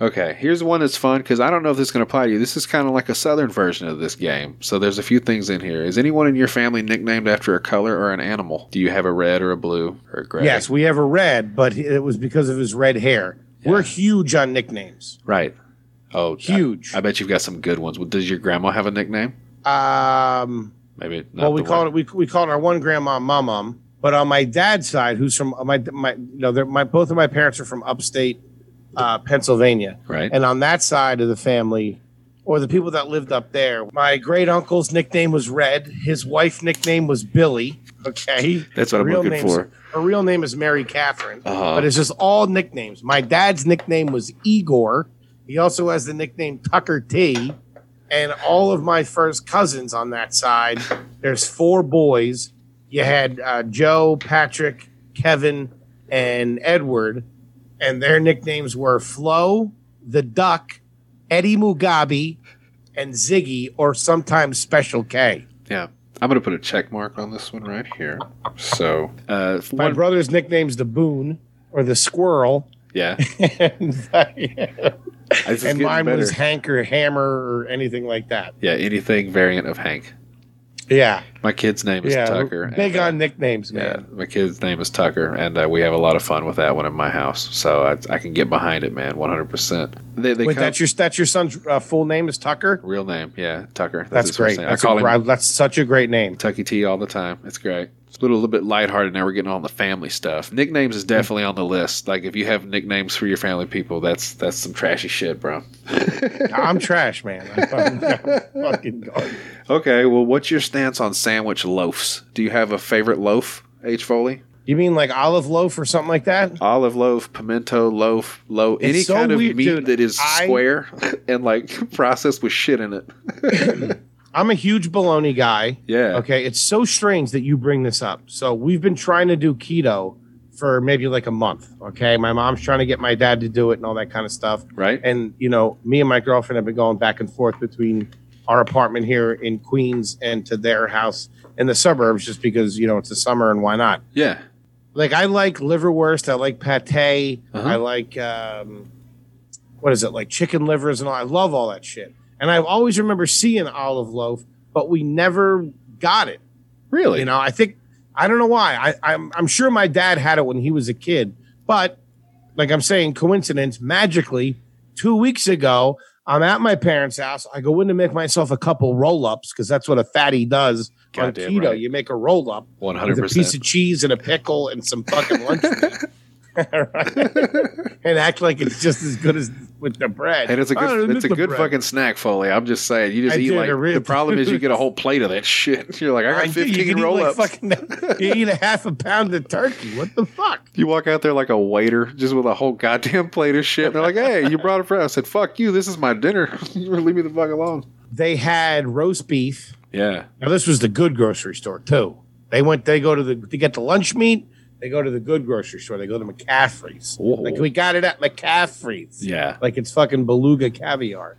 Okay, here's one that's fun because I don't know if this is going to apply to you. This is kind of like a southern version of this game. So there's a few things in here. Is anyone in your family nicknamed after a color or an animal? Do you have a red or a blue or a gray? Yes, we have a red, but it was because of his red hair. We're huge on nicknames. Right. Oh, Huge. I, bet you've got some good ones. Well, Does your grandma have a nickname? Um Maybe. Not well we called it we, we called our one grandma mom but on my dad's side who's from my my you know they're my both of my parents are from upstate uh, Pennsylvania Right. And on that side of the family, or the people that lived up there, my great uncle's nickname was Red. His wife nickname was Billy. Okay, That's what I'm looking for. Her real name is Mary Catherine, Uh-huh. but it's just all nicknames. My dad's nickname was Igor. He also has the nickname Tucker T. And all of my first cousins on that side, there's four boys. You had uh, Joe, Patrick, Kevin, and Edward, and their nicknames were Flo, the Duck, Eddie Mugabe, and Ziggy, or sometimes Special K. yeah. I'm going to put a check mark on this one right here. So, uh, My one, brother's nickname's the Boon or the Squirrel, yeah. and, This is and mine was. Hank or Hammer or anything like that. Yeah, anything variant of Hank. Yeah, My kid's name is yeah, Tucker. big and, uh, on nicknames, Yeah, man. my kid's name is Tucker, and uh, we have a lot of fun with that one in my house. So I, I can get behind it, man, one hundred percent. They, they Wait, come- that's your that's your son's uh, full name is Tucker. real name, yeah, Tucker. That's, first great. That's, I call a, him that's such a great name. Kentucky T all the time. It's great. It's a little, little bit lighthearted now. We're getting on the family stuff. Nicknames is definitely on the list. Like if you have nicknames for your family people, that's that's some trashy shit, bro. I'm trash, man. I'm, I'm fucking garbage. Okay, well, what's your stance on sandwich loafs? Do you have a favorite loaf, H Foley? You mean like olive loaf or something like that? Olive loaf, pimento loaf, low, any so kind of weird, meat dude. that is I- square and like processed with shit in it. I'm a huge bologna guy. Yeah. Okay. It's so strange that you bring this up. So we've been trying to do keto for maybe like a month. Okay. My mom's trying to get my dad to do it and all that kind of stuff. Right? And, you know, me and my girlfriend have been going back and forth between our apartment here in Queens and to their house in the suburbs just because, you know, it's the summer and why not? yeah. Like I like liverwurst, I like pate, Uh-huh. I like um, what is it like chicken livers and all. I love all that shit. And I always remember seeing olive loaf, but we never got it. Really? You know, I think I don't know why. I, I'm I'm sure my dad had it when he was a kid, but like I'm saying, coincidence, magically, two weeks ago, I'm at my parents' house. I go in to make myself a couple roll ups because that's what a fatty does on keto. right. You make a roll up One with hundred a piece of cheese and a pickle and some fucking lunch meat. And act like it's just as good as with the bread. And it's a Oh, good, it's a good bread. fucking snack, Foley. I'm just saying, you just I eat like the problem is you get a whole plate of that shit. You're like, I got I 15 can roll like ups. fucking- uh, you eat a half a pound of turkey. What the fuck? You walk out there like a waiter, just with a whole goddamn plate of shit. And they're like, "Hey, you brought it for us." I said, "Fuck you! This is my dinner. Leave me the fuck alone." They had roast beef. Yeah, Now this was the good grocery store too. They went. They go to the to get the lunch meat. They go to the good grocery store. They go to McCaffrey's. Like we got it at McCaffrey's. yeah. like it's fucking beluga caviar.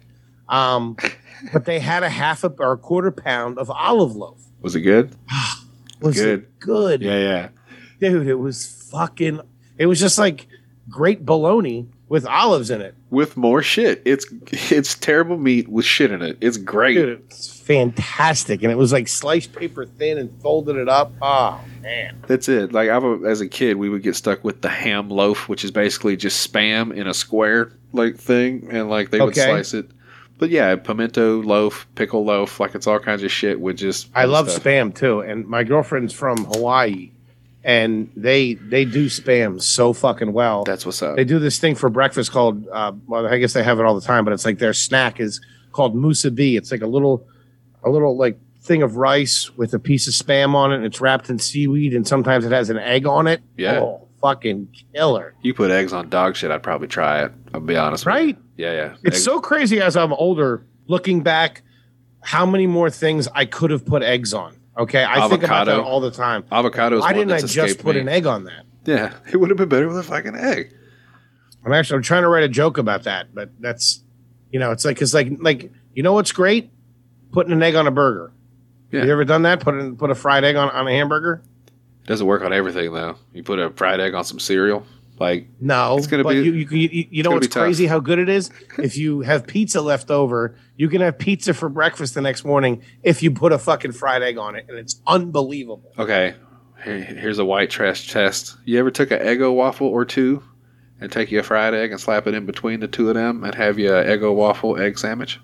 Um, but they had a half a or a quarter pound of olive loaf. Was it good? Was Good. it good? Yeah, yeah. Dude, it was fucking it was just like great bologna with olives in it. With more shit. It's it's terrible meat with shit in it. It's great. Dude, it's fantastic. And it was like sliced paper thin and folded it up. Oh man. That's it. Like I've as a kid, we would get stuck with the ham loaf, which is basically just spam in a square like thing, and like they would Okay. slice it. But yeah, pimento loaf, pickle loaf, like it's all kinds of shit with just. I love stuff. spam too. And my girlfriend's from Hawaii and they they do spam so fucking well. That's what's up. They do this thing for breakfast called, uh, well, I guess they have it all the time, but it's like their snack is called musubi. It's like a little, a little like thing of rice with a piece of spam on it, and it's wrapped in seaweed, and sometimes it has an egg on it. Yeah. Oh, fucking killer! You put eggs on dog shit, I'd probably try it. I'll be honest. Right? Yeah, yeah. It's Egg- so crazy as I'm older, looking back, how many more things I could have put eggs on. Okay, I think about Avocado. that all the time. avocados. Why didn't I just put me. an egg on that? Yeah, it would have been better with a fucking egg. I'm actually I'm trying to write a joke about that, but that's you know, it's like it's like like you know what's great? Putting an egg on a burger. Yeah. You ever done that? Put in, put a fried egg on, on a hamburger? It Doesn't work on everything though. You put a fried egg on some cereal, like No, It's gonna but be- you you, you, you know what's tough. crazy? How good it is. if you have pizza left over, you can have pizza for breakfast the next morning if you put a fucking fried egg on it, and it's unbelievable. okay. here- Here's a white trash test. You ever took an Eggo waffle or two, and take you a fried egg and slap it in between the two of them, and have you a Eggo waffle egg sandwich?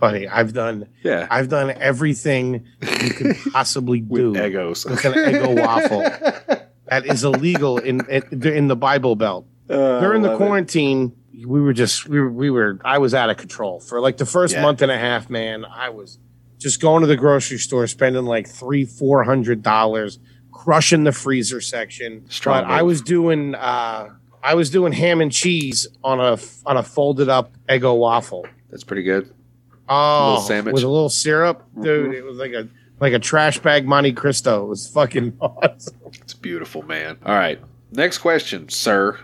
Buddy, I've done Yeah, I've done everything you could possibly do with Eggos. with an Eggo waffle. That is illegal in in, in the Bible Belt. Uh, during the love it. quarantine, we were just we were, we were I was out of control for like the first Yeah. month and a half. Man, I was just going to the grocery store, spending like three four hundred dollars, crushing the freezer section. Strong but I was doing uh, I was doing ham and cheese on a on a folded up Eggo waffle. That's pretty good. Oh, Little sandwich. with a little syrup, dude. Mhm. It was like a like a trash bag Monte Cristo. It was fucking awesome. It's beautiful, man. All right. Next question, sir.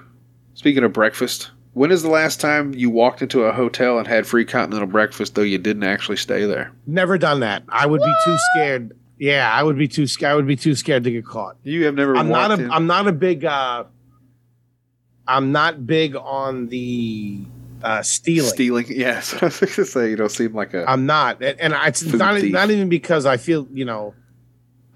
Speaking of breakfast, when is the last time you walked into a hotel and had free continental breakfast though you didn't actually stay there? Never done that. I would be too scared. Yeah, I would be too scared. I would be too scared to get caught. You have never I'm not walked a. in- am not a big. uh I'm not big on the uh stealing. stealing. Yes, I was going to say you don't seem like a. I'm not, and, and it's not thief. not even because I feel you know.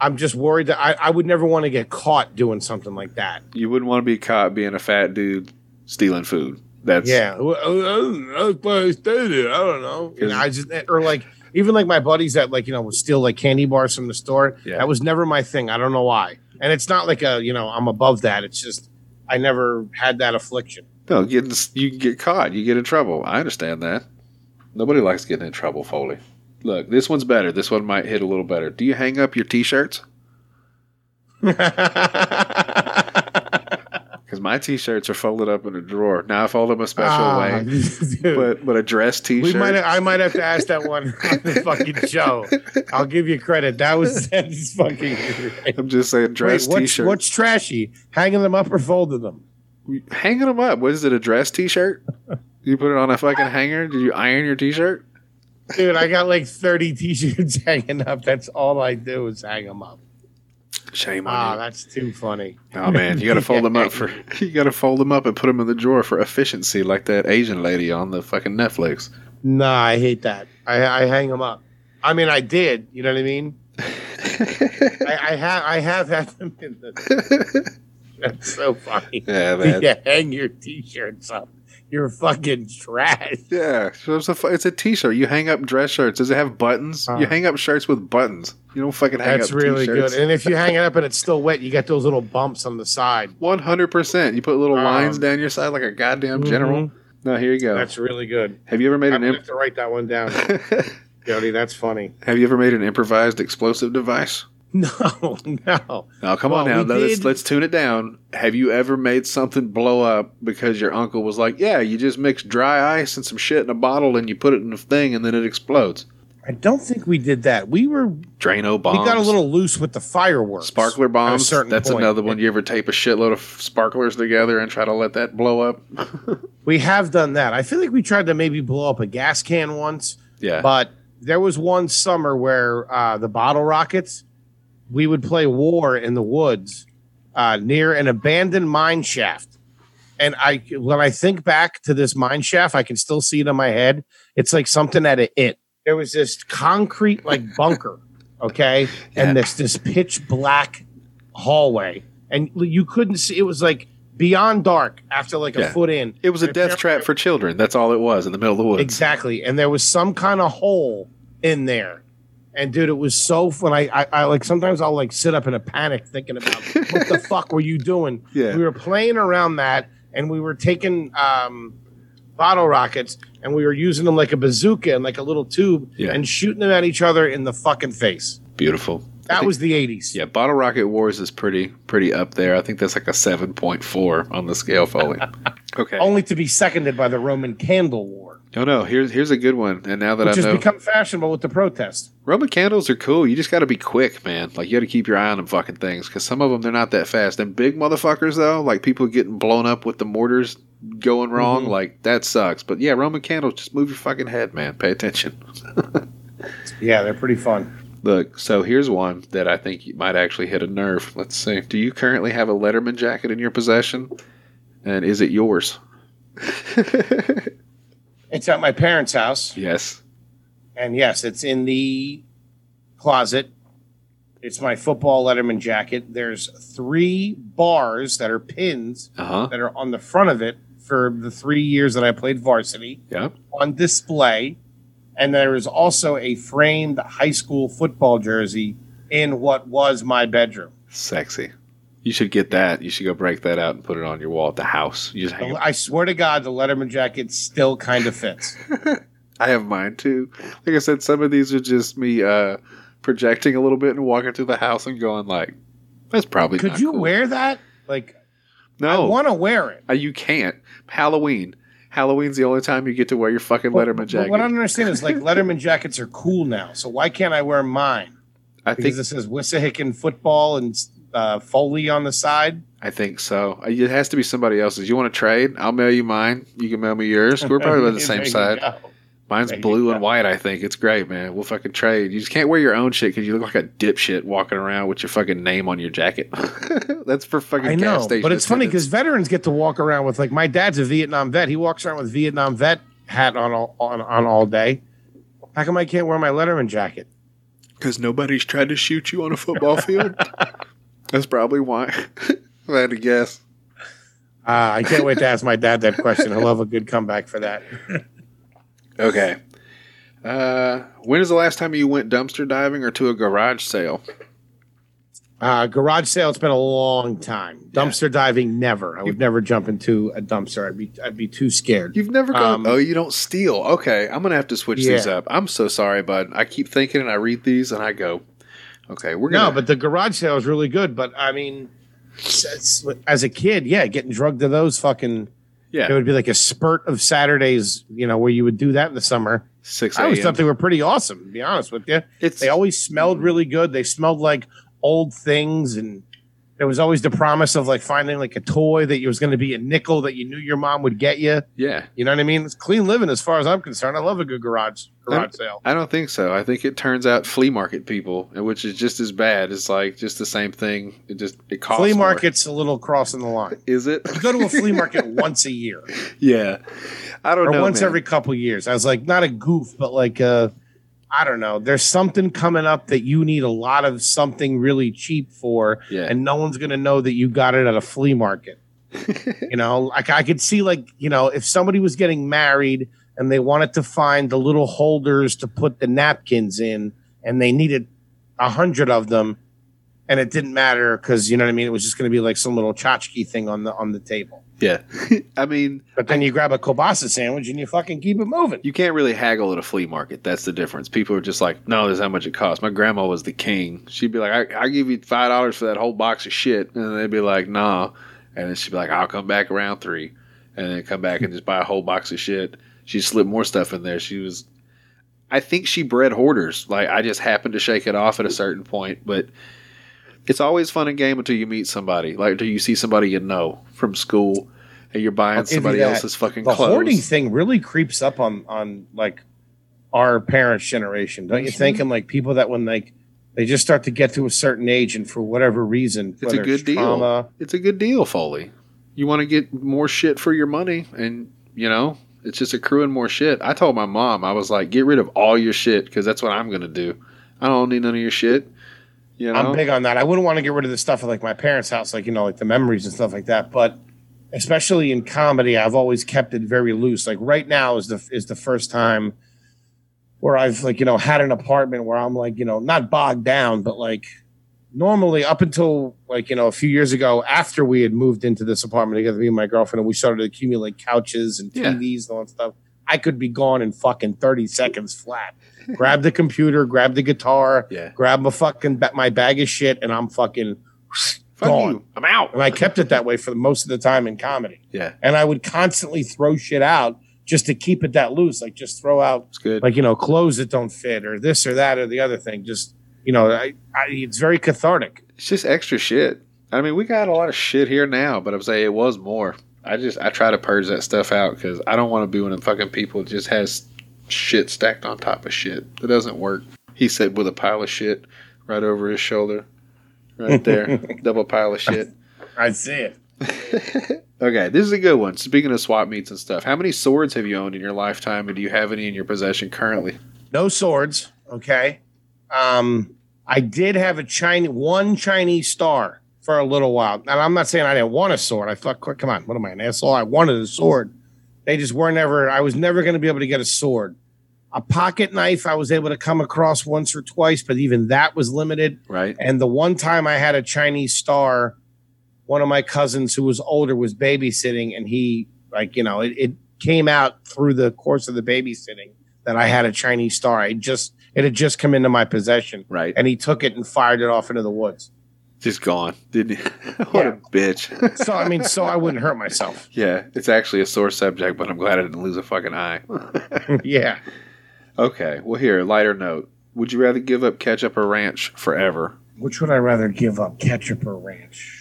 I'm just worried that I, I would never want to get caught doing something like that. you wouldn't want to be caught being a fat dude stealing food. That's Yeah, Well, uh, uh, I, I, I probably stayed there. I don't know. You know, I just eh, or like even like my buddies that like you know would steal like candy bars from the store. Yeah. That was never my thing. I don't know why. And it's not like a you know I'm above that. It's just I never had that affliction. No getting you can get caught. You get in trouble. I understand that. Nobody likes getting in trouble, Foley. Look, this one's better. This one might hit a little better. Do you hang up your t-shirts? Because my t-shirts are folded up in a drawer. Now I fold them a special Ah, way. dude. But but a dress t-shirt. We might. I might have to ask that one on the fucking show. I'll give you credit. That was that's fucking. Great. I'm just saying dress Wait, what's, t-shirt. what's trashy? Hanging them up or folding them? Hanging them up. What is it? A dress t-shirt? you put it on a fucking hanger? Did you iron your t-shirt? Dude, I got like 30 t-shirts hanging up. That's all I do is hang them up. Shame on Ah, you. that's too funny. Oh man, you got to fold them up for. You got to fold them up and put them in the drawer for efficiency, like that Asian lady on the fucking Netflix. Nah, I hate that. I, I hang them up. I mean, I did. You know what I mean? I, I have. I have had them in the. That's so funny. Yeah, man. You hang your t-shirts up. You're fucking trash. Yeah, so it's a it's a t-shirt. You hang up dress shirts. Does it have buttons? Uh. you hang up shirts with buttons. You don't fucking hang That's up really t-shirts. good. And if you hang it up and it's still wet, you get those little bumps on the side. One hundred percent. You put little lines Um, down your side like a goddamn general. Mhm. No, here you go. That's really good. have you ever made I'm an imp- have to write that one down, Jody. That's funny. Have you ever made an improvised explosive device? No, no. Now, come on now. Let's, did- let's tune it down. Have you ever made something blow up because your uncle was like, "Yeah, you just mix dry ice and some shit in a bottle and you put it in a thing and then it explodes." I don't think we did that. We were Drano bombs. we got a little loose with the fireworks. sparkler bombs. That's point. another one. You ever tape a shitload of sparklers together and try to let that blow up? We have done that. I feel like we tried to maybe blow up a gas can once, Yeah. but there was one summer where uh, the bottle rockets, we would play war in the woods uh, near an abandoned mine shaft. And I, when I think back to this mine shaft, I can still see it in my head. It's like something out of it. There was this concrete like bunker, okay, Yeah. and this this pitch black hallway, and you couldn't see. It was like beyond dark after like a foot in. it was a death trap for children. That's all it was in the middle of the woods. Exactly. And there was some kind of hole in there. And dude, it was so fun. I, I, I like sometimes I'll like sit up in a panic thinking about what the fuck were you doing? Yeah. We were playing around that and we were taking um, bottle rockets and we were using them like a bazooka and like a little tube Yeah. and shooting them at each other in the fucking face. Beautiful. That think- was the 80s. Yeah, Bottle Rocket Wars is pretty pretty up there. I think that's like a seven point four on the scale, Foley. Okay. Only to be seconded by the Roman candle war, Oh no, here's here's a good one. And now that which I know become fashionable with the protest. Roman candles are cool. You just got to be quick, man. Like you got to keep your eye on them fucking things because some of them they're not that fast. And big motherfuckers though, like people getting blown up with the mortars going wrong, Mhm. like that sucks. But yeah, Roman candles, just move your fucking head, man. Pay attention. Yeah, they're pretty fun. Look, so here's one that I think might actually hit a nerve. Let's see. Do you currently have a Letterman jacket in your possession? And is it yours? It's at my parents' house. yes. And yes, it's in the closet. It's my football Letterman jacket. There's three bars that are pins Uh huh. that are on the front of it for the three years that I played varsity Yep. on display. And there is also a framed high school football jersey in what was my bedroom. Sexy. You should get that. You should go break that out and put it on your wall at the house. You just hang it. I swear to God, the Letterman jacket still kind of fits. I have mine too. Like I said, some of these are just me uh, projecting a little bit and walking through the house and going like, "That's probably." Could you cool." wear that? Like, no, I want to wear it. Uh, you can't. Halloween. Halloween's the only time you get to wear your fucking But- Letterman jacket. what I don't understand is like Letterman jackets are cool now. So why can't I wear mine? I Because think it says Wissahickon football and uh, Foley on the side. I think so. Uh, It has to be somebody else's. You want to trade? I'll mail you mine. You can mail me yours. We're probably on the same side. go. Mine's There blue and white. I think it's great, man. We'll fucking trade. You just can't wear your own shit because you look like a dipshit walking around with your fucking name on your jacket. That's for fucking I gas know, station but it's funny because veterans get to walk around with like my dad's a Vietnam vet. He walks around with Vietnam vet hat on all on, on all day. How come I can't wear my Letterman jacket? Because nobody's tried to shoot you on a football field. That's probably why. I had to guess. Uh, I can't wait to ask my dad that question. He'll have a good comeback for that. Okay. Uh, when is the last time you went dumpster diving or to a garage sale? Uh, garage sale. It's been a long time. Dumpster diving, never. I would never jump into a dumpster. I'd be I'd be too scared. You've never gone. Um, oh, you don't steal. Okay, I'm gonna have to switch these up. I'm so sorry, bud. I keep thinking and I read these and I go, okay, we're No, gonna. but the garage sale is really good. But I mean, as a kid, yeah, getting drugged to those fucking. Yeah, It would be like a spurt of Saturdays, you know, where you would do that in the summer. six. I always thought they were pretty awesome. To be honest with you, It's they always smelled mm-hmm. really good. They smelled like old things, and there was always the promise of like finding like a toy that was going to be a nickel that you knew your mom would get you. yeah. You know what I mean? It's clean living as far as I'm concerned. I love a good garage garage sale. I don't think so. I think it turns out flea market people, which is just as bad. It's like just the same thing. It just it costs Flea more. market's a little crossing the line. Is it? You go to a flea market once a year yeah. I don't or know. once man. every couple years. I was like, not a goof, but like uh I don't know. There's something coming up that you need a lot of something really cheap for, Yeah. and no one's gonna know that you got it at a flea market. you know, like I could see, like you know, if somebody was getting married and they wanted to find the little holders to put the napkins in, and they needed a hundred of them, and it didn't matter because you know what I mean. It was just going to be like some little tchotchke thing on the on the table. Yeah. I mean, But then you grab a kielbasa sandwich and you fucking keep it moving. you can't really haggle at a flea market. That's the difference. People are just like, no, this is how much it costs. My grandma was the king. She'd be like, I, I'll give you five dollars for that whole box of shit, and they'd be like, nah, and then she'd be like, I'll come back around three, and then come back and just buy a whole box of shit. She slip more stuff in there. She was, I think she bred hoarders. Like I just happened to shake it off at a certain point, but. It's always fun and game until you meet somebody. Like, until you see somebody you know from school, and you're buying I'll somebody else's fucking the clothes. hoarding thing really creeps up on on like our parents' generation, don't you Mm-hmm. think? And like people that when like they just start to get to a certain age and for whatever reason, It's a good deal. trauma, It's a good deal, Foley. You want to get more shit for your money, and you know it's just accruing more shit. I told my mom, I was like, get rid of all your shit because that's what I'm gonna do. I don't need none of your shit. You know, I'm big on that. I wouldn't want to get rid of the stuff at like my parents' house, like you know, like the memories and stuff like that. But especially in comedy, I've always kept it very loose. Like right now is the is the first time where I've like you know had an apartment where I'm like you know not bogged down, but like normally up until like you know a few years ago after we had moved into this apartment together, me and my girlfriend, and we started to accumulate couches and Yeah. TVs and all that stuff. I could be gone in fucking 30 seconds flat. grab the computer, grab the guitar, Yeah. grab my fucking ba- my bag of shit, and I'm fucking Fuck gone. you. I'm out. And I kept it that way for most of the time in comedy. Yeah, And I would constantly throw shit out just to keep it that loose. Like just throw out it's good. like you know clothes that don't fit or this or that or the other thing. Just you know, I, I, it's very cathartic. it's just extra shit. I mean, we got a lot of shit here now, but I'm saying it was more. I just I try to purge that stuff out because I don't want to be one of them fucking people that just has shit stacked on top of shit. That doesn't work. He said with a pile of shit right over his shoulder, right there, double pile of shit. I see it. Okay, this is a good one. Speaking of swap meets and stuff, how many swords have you owned in your lifetime, and do you have any in your possession currently? No swords. Okay. Um, I did have a Chinese one Chinese star for a little while, and I'm not saying I didn't want a sword. I thought, come on, what am I an asshole? I wanted a sword. They just were never. I was never going to be able to get a sword. A pocket knife I was able to come across once or twice, but even that was limited. Right? And the one time I had a Chinese star, one of my cousins who was older was babysitting, and he, like, you know, it, it came out through the course of the babysitting that I had a Chinese star. I just, it had just come into my possession, Right? and he took it and fired it off into the woods. Just gone, didn't he? what a bitch. So, I mean, so I wouldn't hurt myself. yeah, it's actually a sore subject, but I'm glad I didn't lose a fucking eye. yeah. Okay, well, here, lighter note. Would you rather give up ketchup or ranch forever? Which would I rather give up, ketchup or ranch?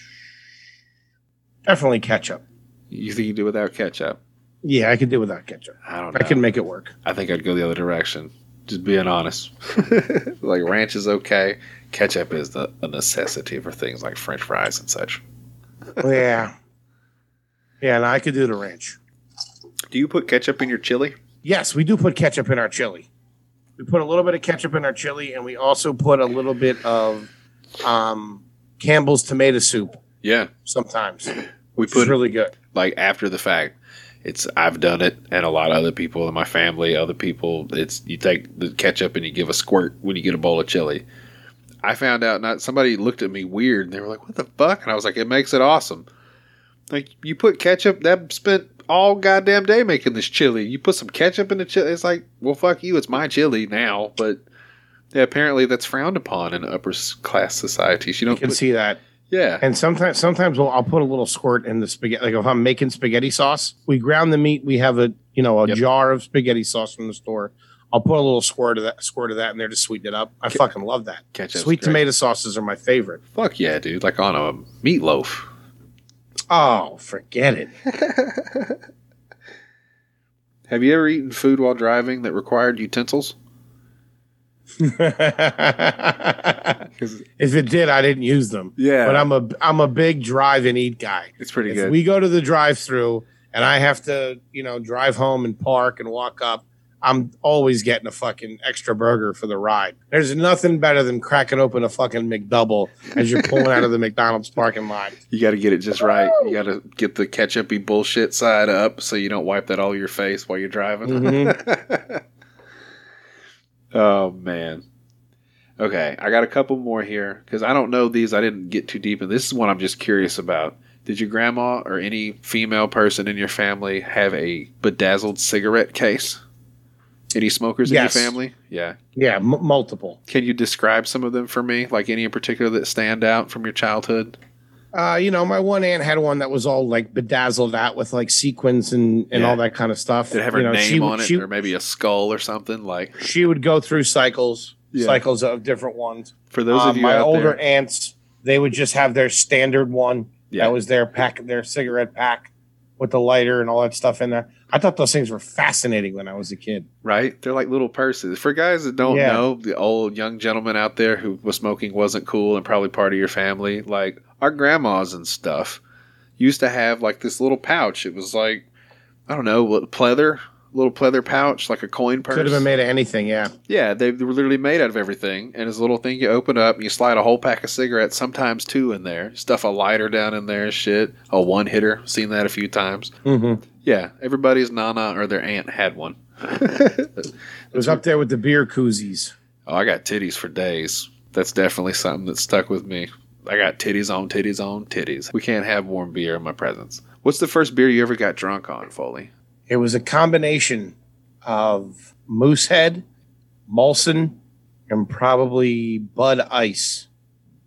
Definitely ketchup. You think you do without ketchup? Yeah, I could do without ketchup. I don't know. I can make it work. I think I'd go the other direction. Just being honest. like ranch is okay. Ketchup is the, a necessity for things like French fries and such. yeah. Yeah, and I could do the ranch. Do you put ketchup in your chili? Yes, we do put ketchup in our chili. We put a little bit of ketchup in our chili, and we also put a little bit of um, Campbell's tomato soup Yeah, sometimes. we put really good. like after the fact. It's I've done it, and a lot of other people in my family, other people. It's you take the ketchup and you give a squirt when you get a bowl of chili. I found out not somebody looked at me weird and they were like, "What the fuck?" And I was like, "It makes it awesome." Like you put ketchup that spent all goddamn day making this chili. You put some ketchup in the chili. It's like, well, fuck you. It's my chili now, but yeah, apparently that's frowned upon in upper class societies. You You don't can put, see that. Yeah. And sometimes, sometimes we'll, I'll put a little squirt in the spaghetti. Like if I'm making spaghetti sauce, we ground the meat. We have a you know a Yep. jar of spaghetti sauce from the store. I'll put a little squirt of that, squirt of that in there to sweeten it up. I fucking love that. Ketchup's Sweet great. tomato sauces are my favorite. Fuck yeah, dude. Like on a meatloaf. Oh, forget it. Have you ever eaten food while driving that required utensils? if it did, I didn't use them. Yeah. but I'm a I'm a big drive and eat guy. It's pretty if good. we go to the drive-through and I have to, you know, drive home and park and walk up, I'm always getting a fucking extra burger for the ride. There's nothing better than cracking open a fucking McDouble as you're pulling out of the McDonald's parking lot. You got to get it just right. You got to get the ketchupy bullshit side up so you don't wipe that all over your face while you're driving. Mhm. oh man. Okay, I got a couple more here because I don't know these. I didn't get too deep, and this is one I'm just curious about. Did your grandma or any female person in your family have a bedazzled cigarette case? Any smokers Yes. in your family? Yeah. Yeah, m- multiple. Can you describe some of them for me? Like any in particular that stand out from your childhood? Uh, you know, my one aunt had one that was all like bedazzled out with like sequins and, and Yeah. all that kind of stuff. Did it have her You know, name she, on it, She, or maybe a skull or something? Like she would go through cycles, Yeah. cycles of different ones. for those Um, of you my older there, aunts, they would just have their standard one. Yeah. That was their pack, their cigarette pack with the lighter and all that stuff in there. I thought those things were fascinating when I was a kid. right? They're like little purses. For guys that don't Yeah. know, the old young gentleman out there who was smoking wasn't cool and probably part of your family. Like our grandmas and stuff used to have like this little pouch. It was like I don't know what pleather, little pleather pouch, like a coin purse. Could have been made of anything, yeah. Yeah, they were literally made out of everything. And it's a little thing you open up and you slide a whole pack of cigarettes, sometimes two in there. Stuff a lighter down in there, shit. A one hitter. Seen that a few times. Mm-hmm. Yeah, everybody's nana or their aunt had one. It was up there with the beer koozies. Oh, I got titties for days. That's definitely something that stuck with me. I got titties on titties on titties. We can't have warm beer in my presence. What's the first beer you ever got drunk on, Foley? It was a combination of Moosehead, Molson, and probably Bud Ice.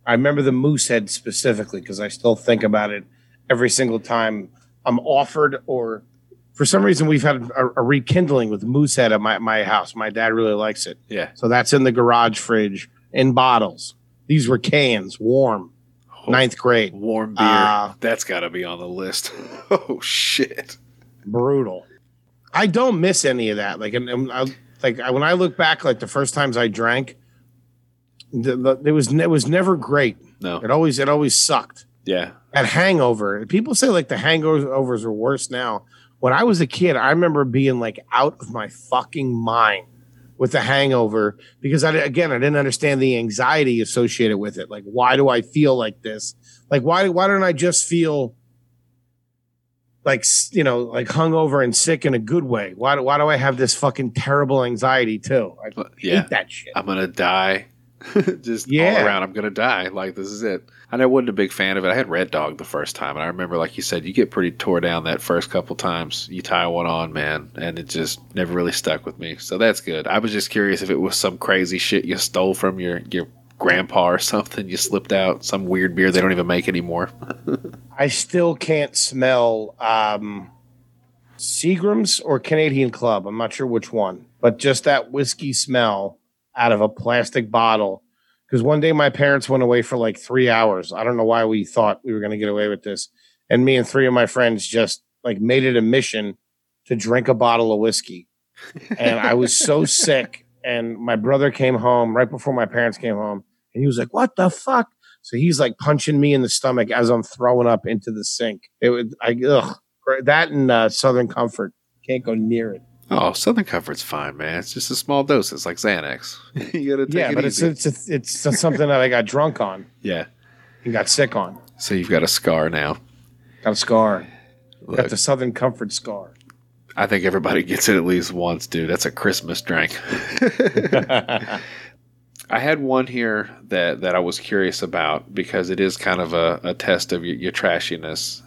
I remember the Moosehead specifically because I still think about it every single time I'm offered or for some reason we've had a, a rekindling with Moosehead at my, my house. My dad really likes it. Yeah. So that's in the garage fridge in bottles. These were cans, warm, ninth grade. Warm beer. Uh, That's got to be on the list. oh, shit. Brutal. I don't miss any of that. Like, and, and I, like I, when I look back, like the first times I drank, the, the, it was it was never great. No. It always it always sucked. Yeah. That hangover. People say like the hangovers are worse now. When I was a kid, I remember being like out of my fucking mind with the hangover because I again I didn't understand the anxiety associated with it. Like, why do I feel like this? Like, why why don't I just feel like you know like hungover and sick in a good way? Why do, why do I have this fucking terrible anxiety too? I yeah. hate that shit. I'm going to die. Just Yeah. all around, I'm going to die. Like, this is it. And I wasn't a big fan of it. I had Red Dog the first time. And I remember, like you said, you get pretty tore down that first couple times. You tie one on, man. And it just never really stuck with me. So that's good. I was just curious if it was some crazy shit you stole from your, your grandpa or something. You slipped out some weird beer they don't even make anymore. I still can't smell um, Seagram's or Canadian Club. I'm not sure which one, but just that whiskey smell out of a plastic bottle. Because one day my parents went away for like three hours. I don't know why we thought we were going to get away with this. And me and three of my friends just like made it a mission to drink a bottle of whiskey. And I was so sick. And my brother came home right before my parents came home. And he was like, What the fuck? So he's like punching me in the stomach as I'm throwing up into the sink. It would, I, ugh, that and uh, Southern Comfort can't go near it. Oh, Southern Comfort's fine, man. It's just a small dose. It's like Xanax. you got to take yeah, it but it's easy. it's it's, it's something that I got drunk on yeah. and got sick on. So you've got a scar now. Got a scar. Look. Got the Southern Comfort scar. I think everybody gets it at least once, dude. That's a Christmas drink. I had one here that, that I was curious about because it is kind of a, a test of your, your trashiness.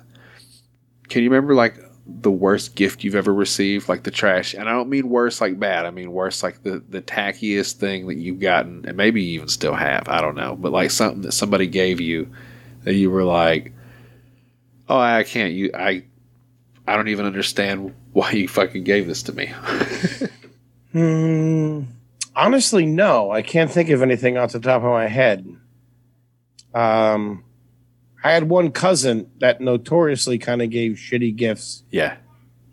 Can you remember like the worst gift you've ever received, like the trash? And I don't mean worse like bad. I mean worse like the the tackiest thing that you've gotten, and maybe you even still have. I don't know, but like something that somebody gave you that you were like, "Oh, I can't. You, I, I don't even understand why you fucking gave this to me." Hmm, honestly, no. I can't think of anything off the top of my head. Um, I had one cousin that notoriously kind of gave shitty gifts yeah,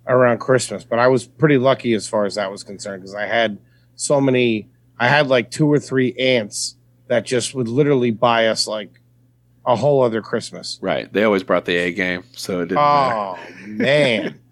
around Christmas, but I was pretty lucky as far as that was concerned because I had so many. I had like two or three aunts that just would literally buy us like a whole other Christmas. right. They always brought the A game, so it didn't matter. Oh man.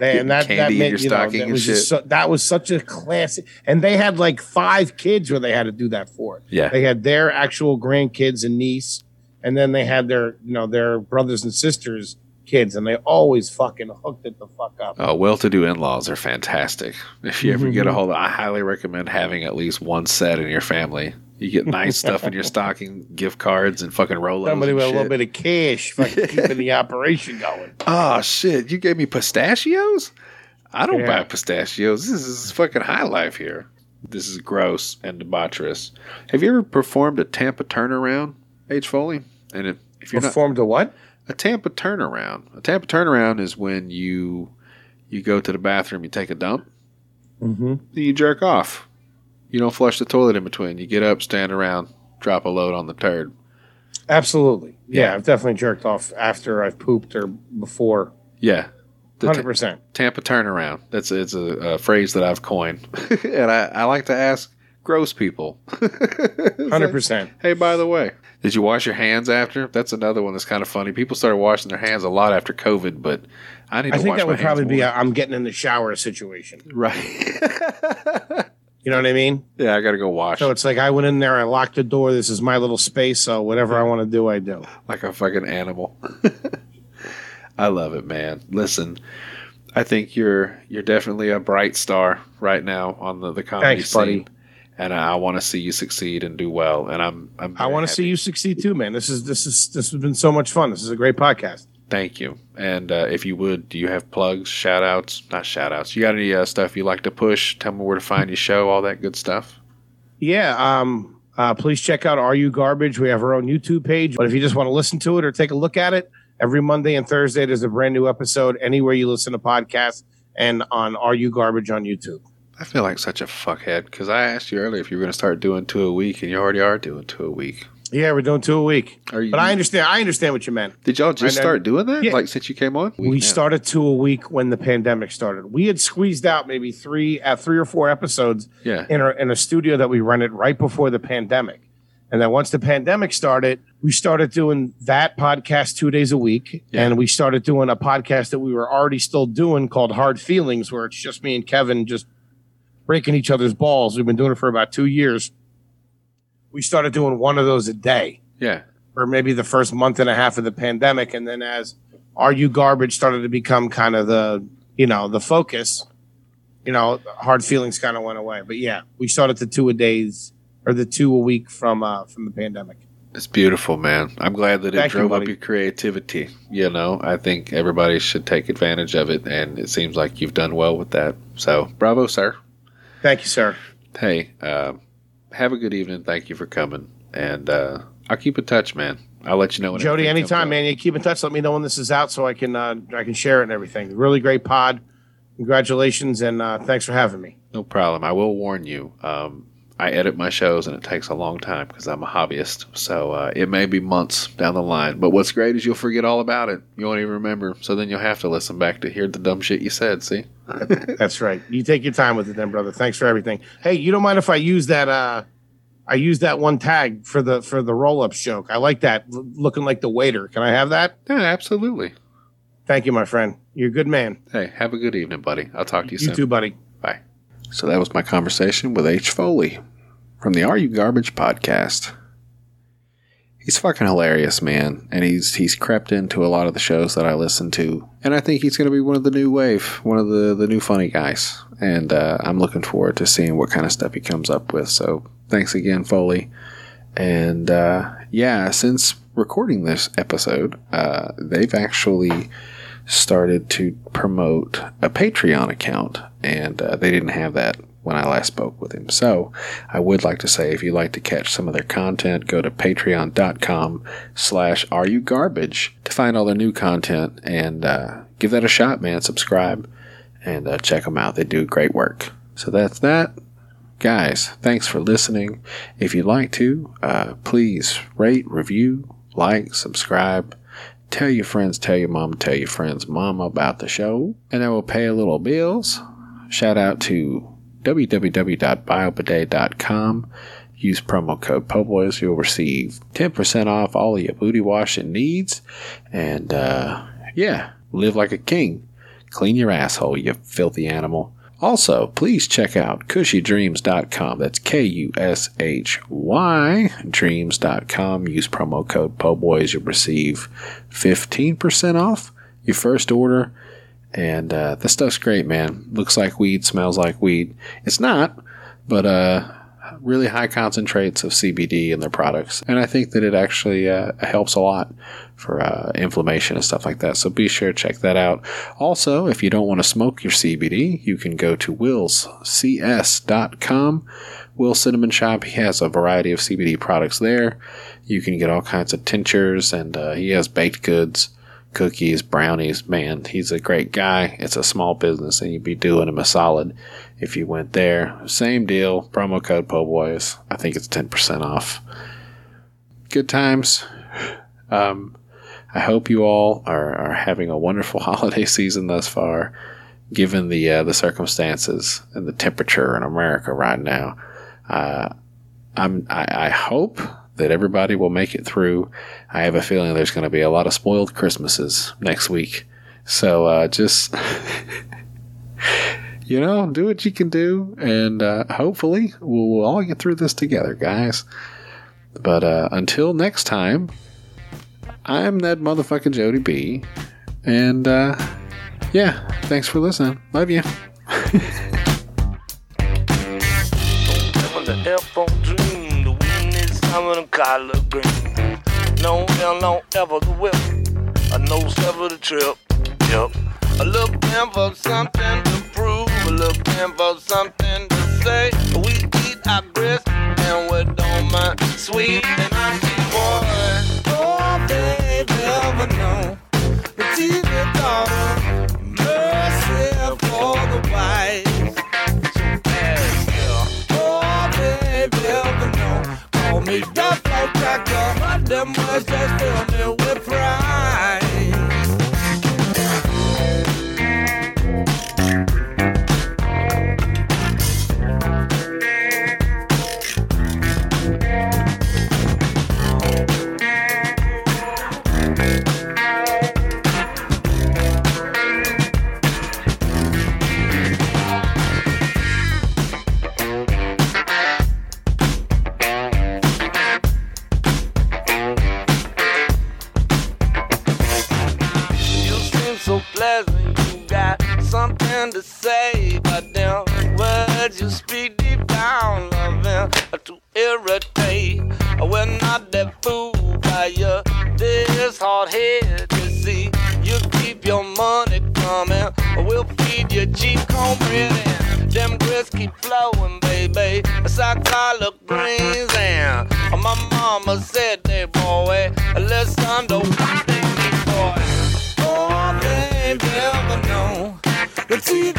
And that, that meant you know, that was just so, that was such a classic. And they had like five kids where they had to do that for. Yeah, They had their actual grandkids and niece, and then they had their you know their brothers and sisters kids, and they always fucking hooked it the fuck up. Oh, well-to-do in-laws are fantastic. If you ever get Mm-hmm. a hold of, I highly recommend having at least one set in your family. You get nice stuff in your stocking, gift cards, and fucking Rolos. Somebody with a little bit of cash fucking keeping the operation going. Oh shit! You gave me pistachios. I don't Yeah. buy pistachios. This is fucking high life here. This is gross and debaucherous. Have you ever performed a Tampa turnaround, H Foley? And if, if not Performed a what? a Tampa turnaround, a Tampa turnaround is when you you go to the bathroom, you take a dump, Mm-hmm. then you jerk off. You don't flush the toilet in between. You get up, stand around, drop a load on the turd. Absolutely. Yeah, Yeah. I've definitely jerked off after I've pooped or before. Yeah, Hundred percent. Tampa turnaround. That's it's a, a phrase that I've coined, and I, I like to ask gross people. Hundred percent. Hey, by the way, did you wash your hands after? That's another one that's kind of funny. People started washing their hands a lot after COVID, but I need I to think that would probably be more. a I'm getting in the shower situation. right. You know what I mean? yeah, I got to go wash So it's like I went in there, I locked the door. This is my little space. So whatever I want to do, I do. like a fucking animal. I love it, man. Listen, I think you're you're definitely a bright star right now on the the comedy Thanks, scene. buddy. And I, I want to see you succeed and do well. And I'm, I'm I want to see you succeed too, man. This is this is this has been so much fun. This is a great podcast. Thank you. And uh, if you would, do you have plugs, shout outs? Not shout outs. You got any uh, stuff you like to push? Tell me where to find your show, all that good stuff. Yeah. Um. Uh, please check out Are You Garbage. We have our own YouTube page. But if you just want to listen to it or take a look at it, every Monday and Thursday there's a brand new episode anywhere you listen to podcasts and on Are You Garbage on YouTube. I feel like such a fuckhead because I asked you earlier if you were going to start doing two a week, and you already are doing two a week. Yeah, we're doing two a week. Are you? But I understand. I understand what you meant. did y'all just I know- start doing that? Yeah. Like since you came on? We Yeah. started two a week when the pandemic started. We had squeezed out maybe three at three or four episodes Yeah. in a, in a studio that we rented right before the pandemic. And then once the pandemic started, we started doing that podcast two days a week. Yeah. And we started doing a podcast that we were already still doing called Hard Feelings, where it's just me and Kevin just breaking each other's balls. We've been doing it for about two years. We started doing one of those a day Yeah. or maybe the first month and a half of the pandemic. And then as Are You Garbage started to become kind of the, you know, the focus, you know, hard feelings kind of went away. But yeah, we started the two a days or the two a week from uh from the pandemic. It's beautiful, man. I'm glad that it Thank you, drove up your creativity. You know, I think everybody should take advantage of it, and it seems like you've done well with that. So, bravo, sir. Thank you, sir. Hey, uh, have a good evening. Thank you for coming, and uh, I'll keep in touch, man. I'll let you know when Jody, anytime, man. You keep in touch. Let me know when this is out so I can uh I can share it and everything. Really great pod. Congratulations and uh thanks for having me. No problem. I will warn you. Um, I edit my shows, and it takes a long time because I'm a hobbyist. So uh, it may be months down the line. But what's great is you'll forget all about it. You won't even remember. So then you'll have to listen back to hear the dumb shit you said. See? That's right. You take your time with it then, brother. Thanks for everything. Hey, you don't mind if I use that uh I use that one tag for the for the roll ups joke. I like that. L- looking like the waiter. Can I have that? Yeah, absolutely. Thank you, my friend. You're a good man. Hey, have a good evening, buddy. I'll talk to you, You soon. too, buddy. So that was my conversation with H. Foley from the Are You Garbage podcast. He's fucking hilarious, man, and he's he's crept into a lot of the shows that I listen to, and I think he's going to be one of the new wave, one of the the new funny guys, and uh, I'm looking forward to seeing what kind of stuff he comes up with. So thanks again, Foley, and uh, yeah, since recording this episode, uh, they've actually started to promote a Patreon account, and uh, they didn't have that when I last spoke with him. So I would like to say if you'd like to catch some of their content, go to patreon.com slash are you garbage to find all their new content and uh, give that a shot, man. Subscribe and uh, check them out. They do great work. So that's that. Guys, thanks for listening. If you'd like to, uh, please rate, review, like, subscribe. Tell your friends, tell your mom, tell your friends' mom about the show, and I will pay a little bills. Shout out to www.biobidet.com. Use promo code POBOYS. You'll receive 10% off all of your booty washing needs. And, uh, yeah, live like a king. Clean your asshole, you filthy animal. Also, please check out kushydreams.com. That's K U S H Y dreams.com. Use promo code POBOYS. You'll receive 15% off your first order. And uh, the stuff's great, man. Looks like weed, smells like weed. It's not, but uh, really high concentrates of CBD in their products. And I think that it actually uh, helps a lot for uh, inflammation and stuff like that. So be sure to check that out. Also, if you don't want to smoke your CBD, you can go to willscs.com. Will Cinnamon Shop, he has a variety of CBD products there. You can get all kinds of tinctures and uh, he has baked goods, cookies, brownies. Man, he's a great guy. It's a small business and you'd be doing him a solid if you went there. Same deal, promo code POBOYS. I think it's 10% off. Good times. Um, I hope you all are, are having a wonderful holiday season thus far, given the uh, the circumstances and the temperature in America right now. Uh, I'm I, I hope that everybody will make it through. I have a feeling there's going to be a lot of spoiled Christmases next week, so uh, just. you know, do what you can do, and uh, hopefully we'll, we'll all get through this together, guys. But uh, until next time, I'm that motherfucking Jody B. And uh, yeah, thanks for listening. Love you. No ever the whip, ever the trip. Yep. For something to prove, a looking for something to say. We eat our grits and we don't mind sweet and I see boy. Oh, baby, ever know the TV daughter, mercy for the wise. Oh, baby, ever know. Call me Dufflo Cracker, but them words just fill me with pride. Say, but them words you speak deep down, loving are to irritate. We're not that fooled by you, this hard head to see. You keep your money coming, we'll feed you cheap cornbread and them grits keep flowing, baby. It's our collard greens and my mama said they boy, what they need, boy. Oh, baby, never know. The TV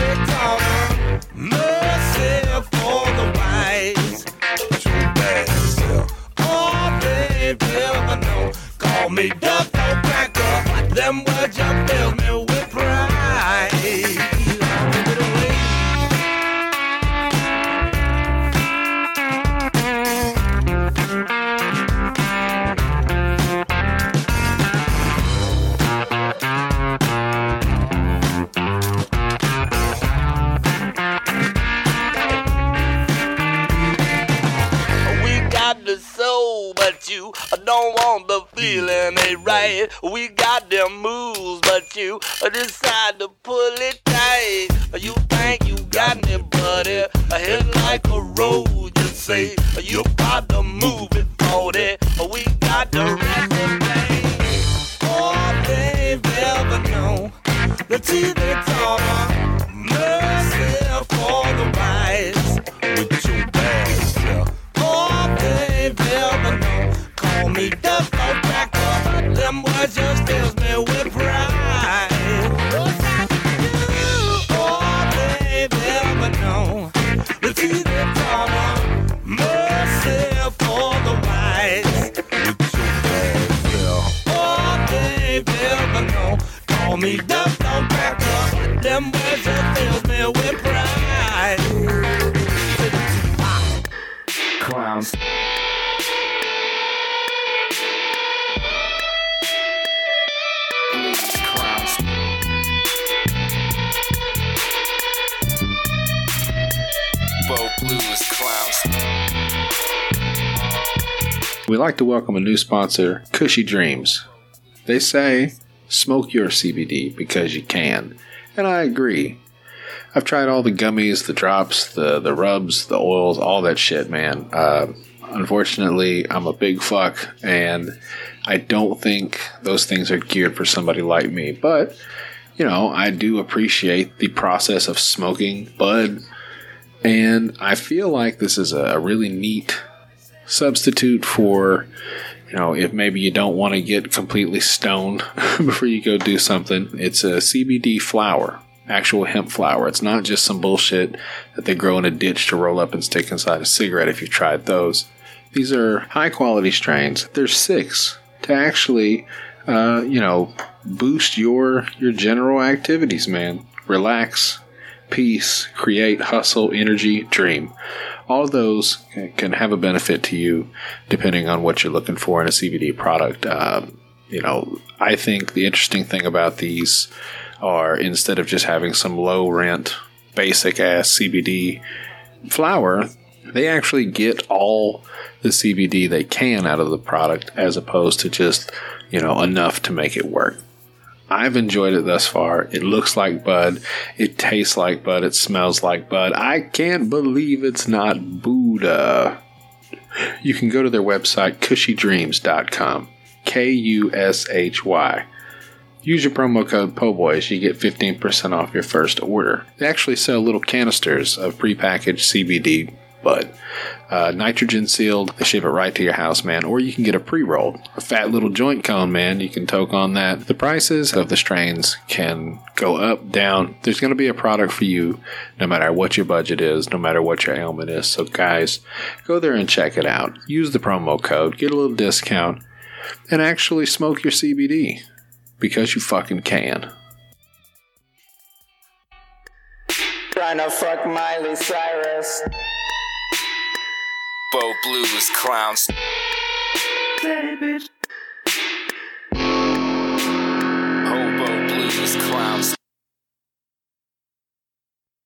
welcome a new sponsor, Kushy Dreams. They say, smoke your CBD because you can. And I agree. I've tried all the gummies, the drops, the, the rubs, the oils, all that shit, man. Uh, unfortunately, I'm a big fuck, and I don't think those things are geared for somebody like me. But, you know, I do appreciate the process of smoking bud, and I feel like this is a really neat substitute for you know if maybe you don't want to get completely stoned before you go do something it's a cbd flower actual hemp flower it's not just some bullshit that they grow in a ditch to roll up and stick inside a cigarette if you've tried those. These are high quality strains. There's six to actually uh, you know boost your your general activities man. Relax peace create hustle energy dream all those can have a benefit to you depending on what you're looking for in a CBD product. Um, you know, I think the interesting thing about these are instead of just having some low rent, basic ass CBD flower, they actually get all the CBD they can out of the product as opposed to just, you know, enough to make it work. I've enjoyed it thus far. It looks like bud. It tastes like bud. It smells like bud. I can't believe it's not Buddha. You can go to their website, kushydreams.com. K U S H Y. Use your promo code POBOYS. You get 15% off your first order. They actually sell little canisters of prepackaged CBD bud. Uh, nitrogen sealed. They ship it right to your house, man. Or you can get a pre rolled, a fat little joint cone, man. You can toke on that. The prices of the strains can go up, down. There's going to be a product for you no matter what your budget is, no matter what your ailment is. So, guys, go there and check it out. Use the promo code, get a little discount, and actually smoke your CBD because you fucking can. Trying to fuck Miley Cyrus. Bo Blues Clowns. baby. Hobo Blues Clowns.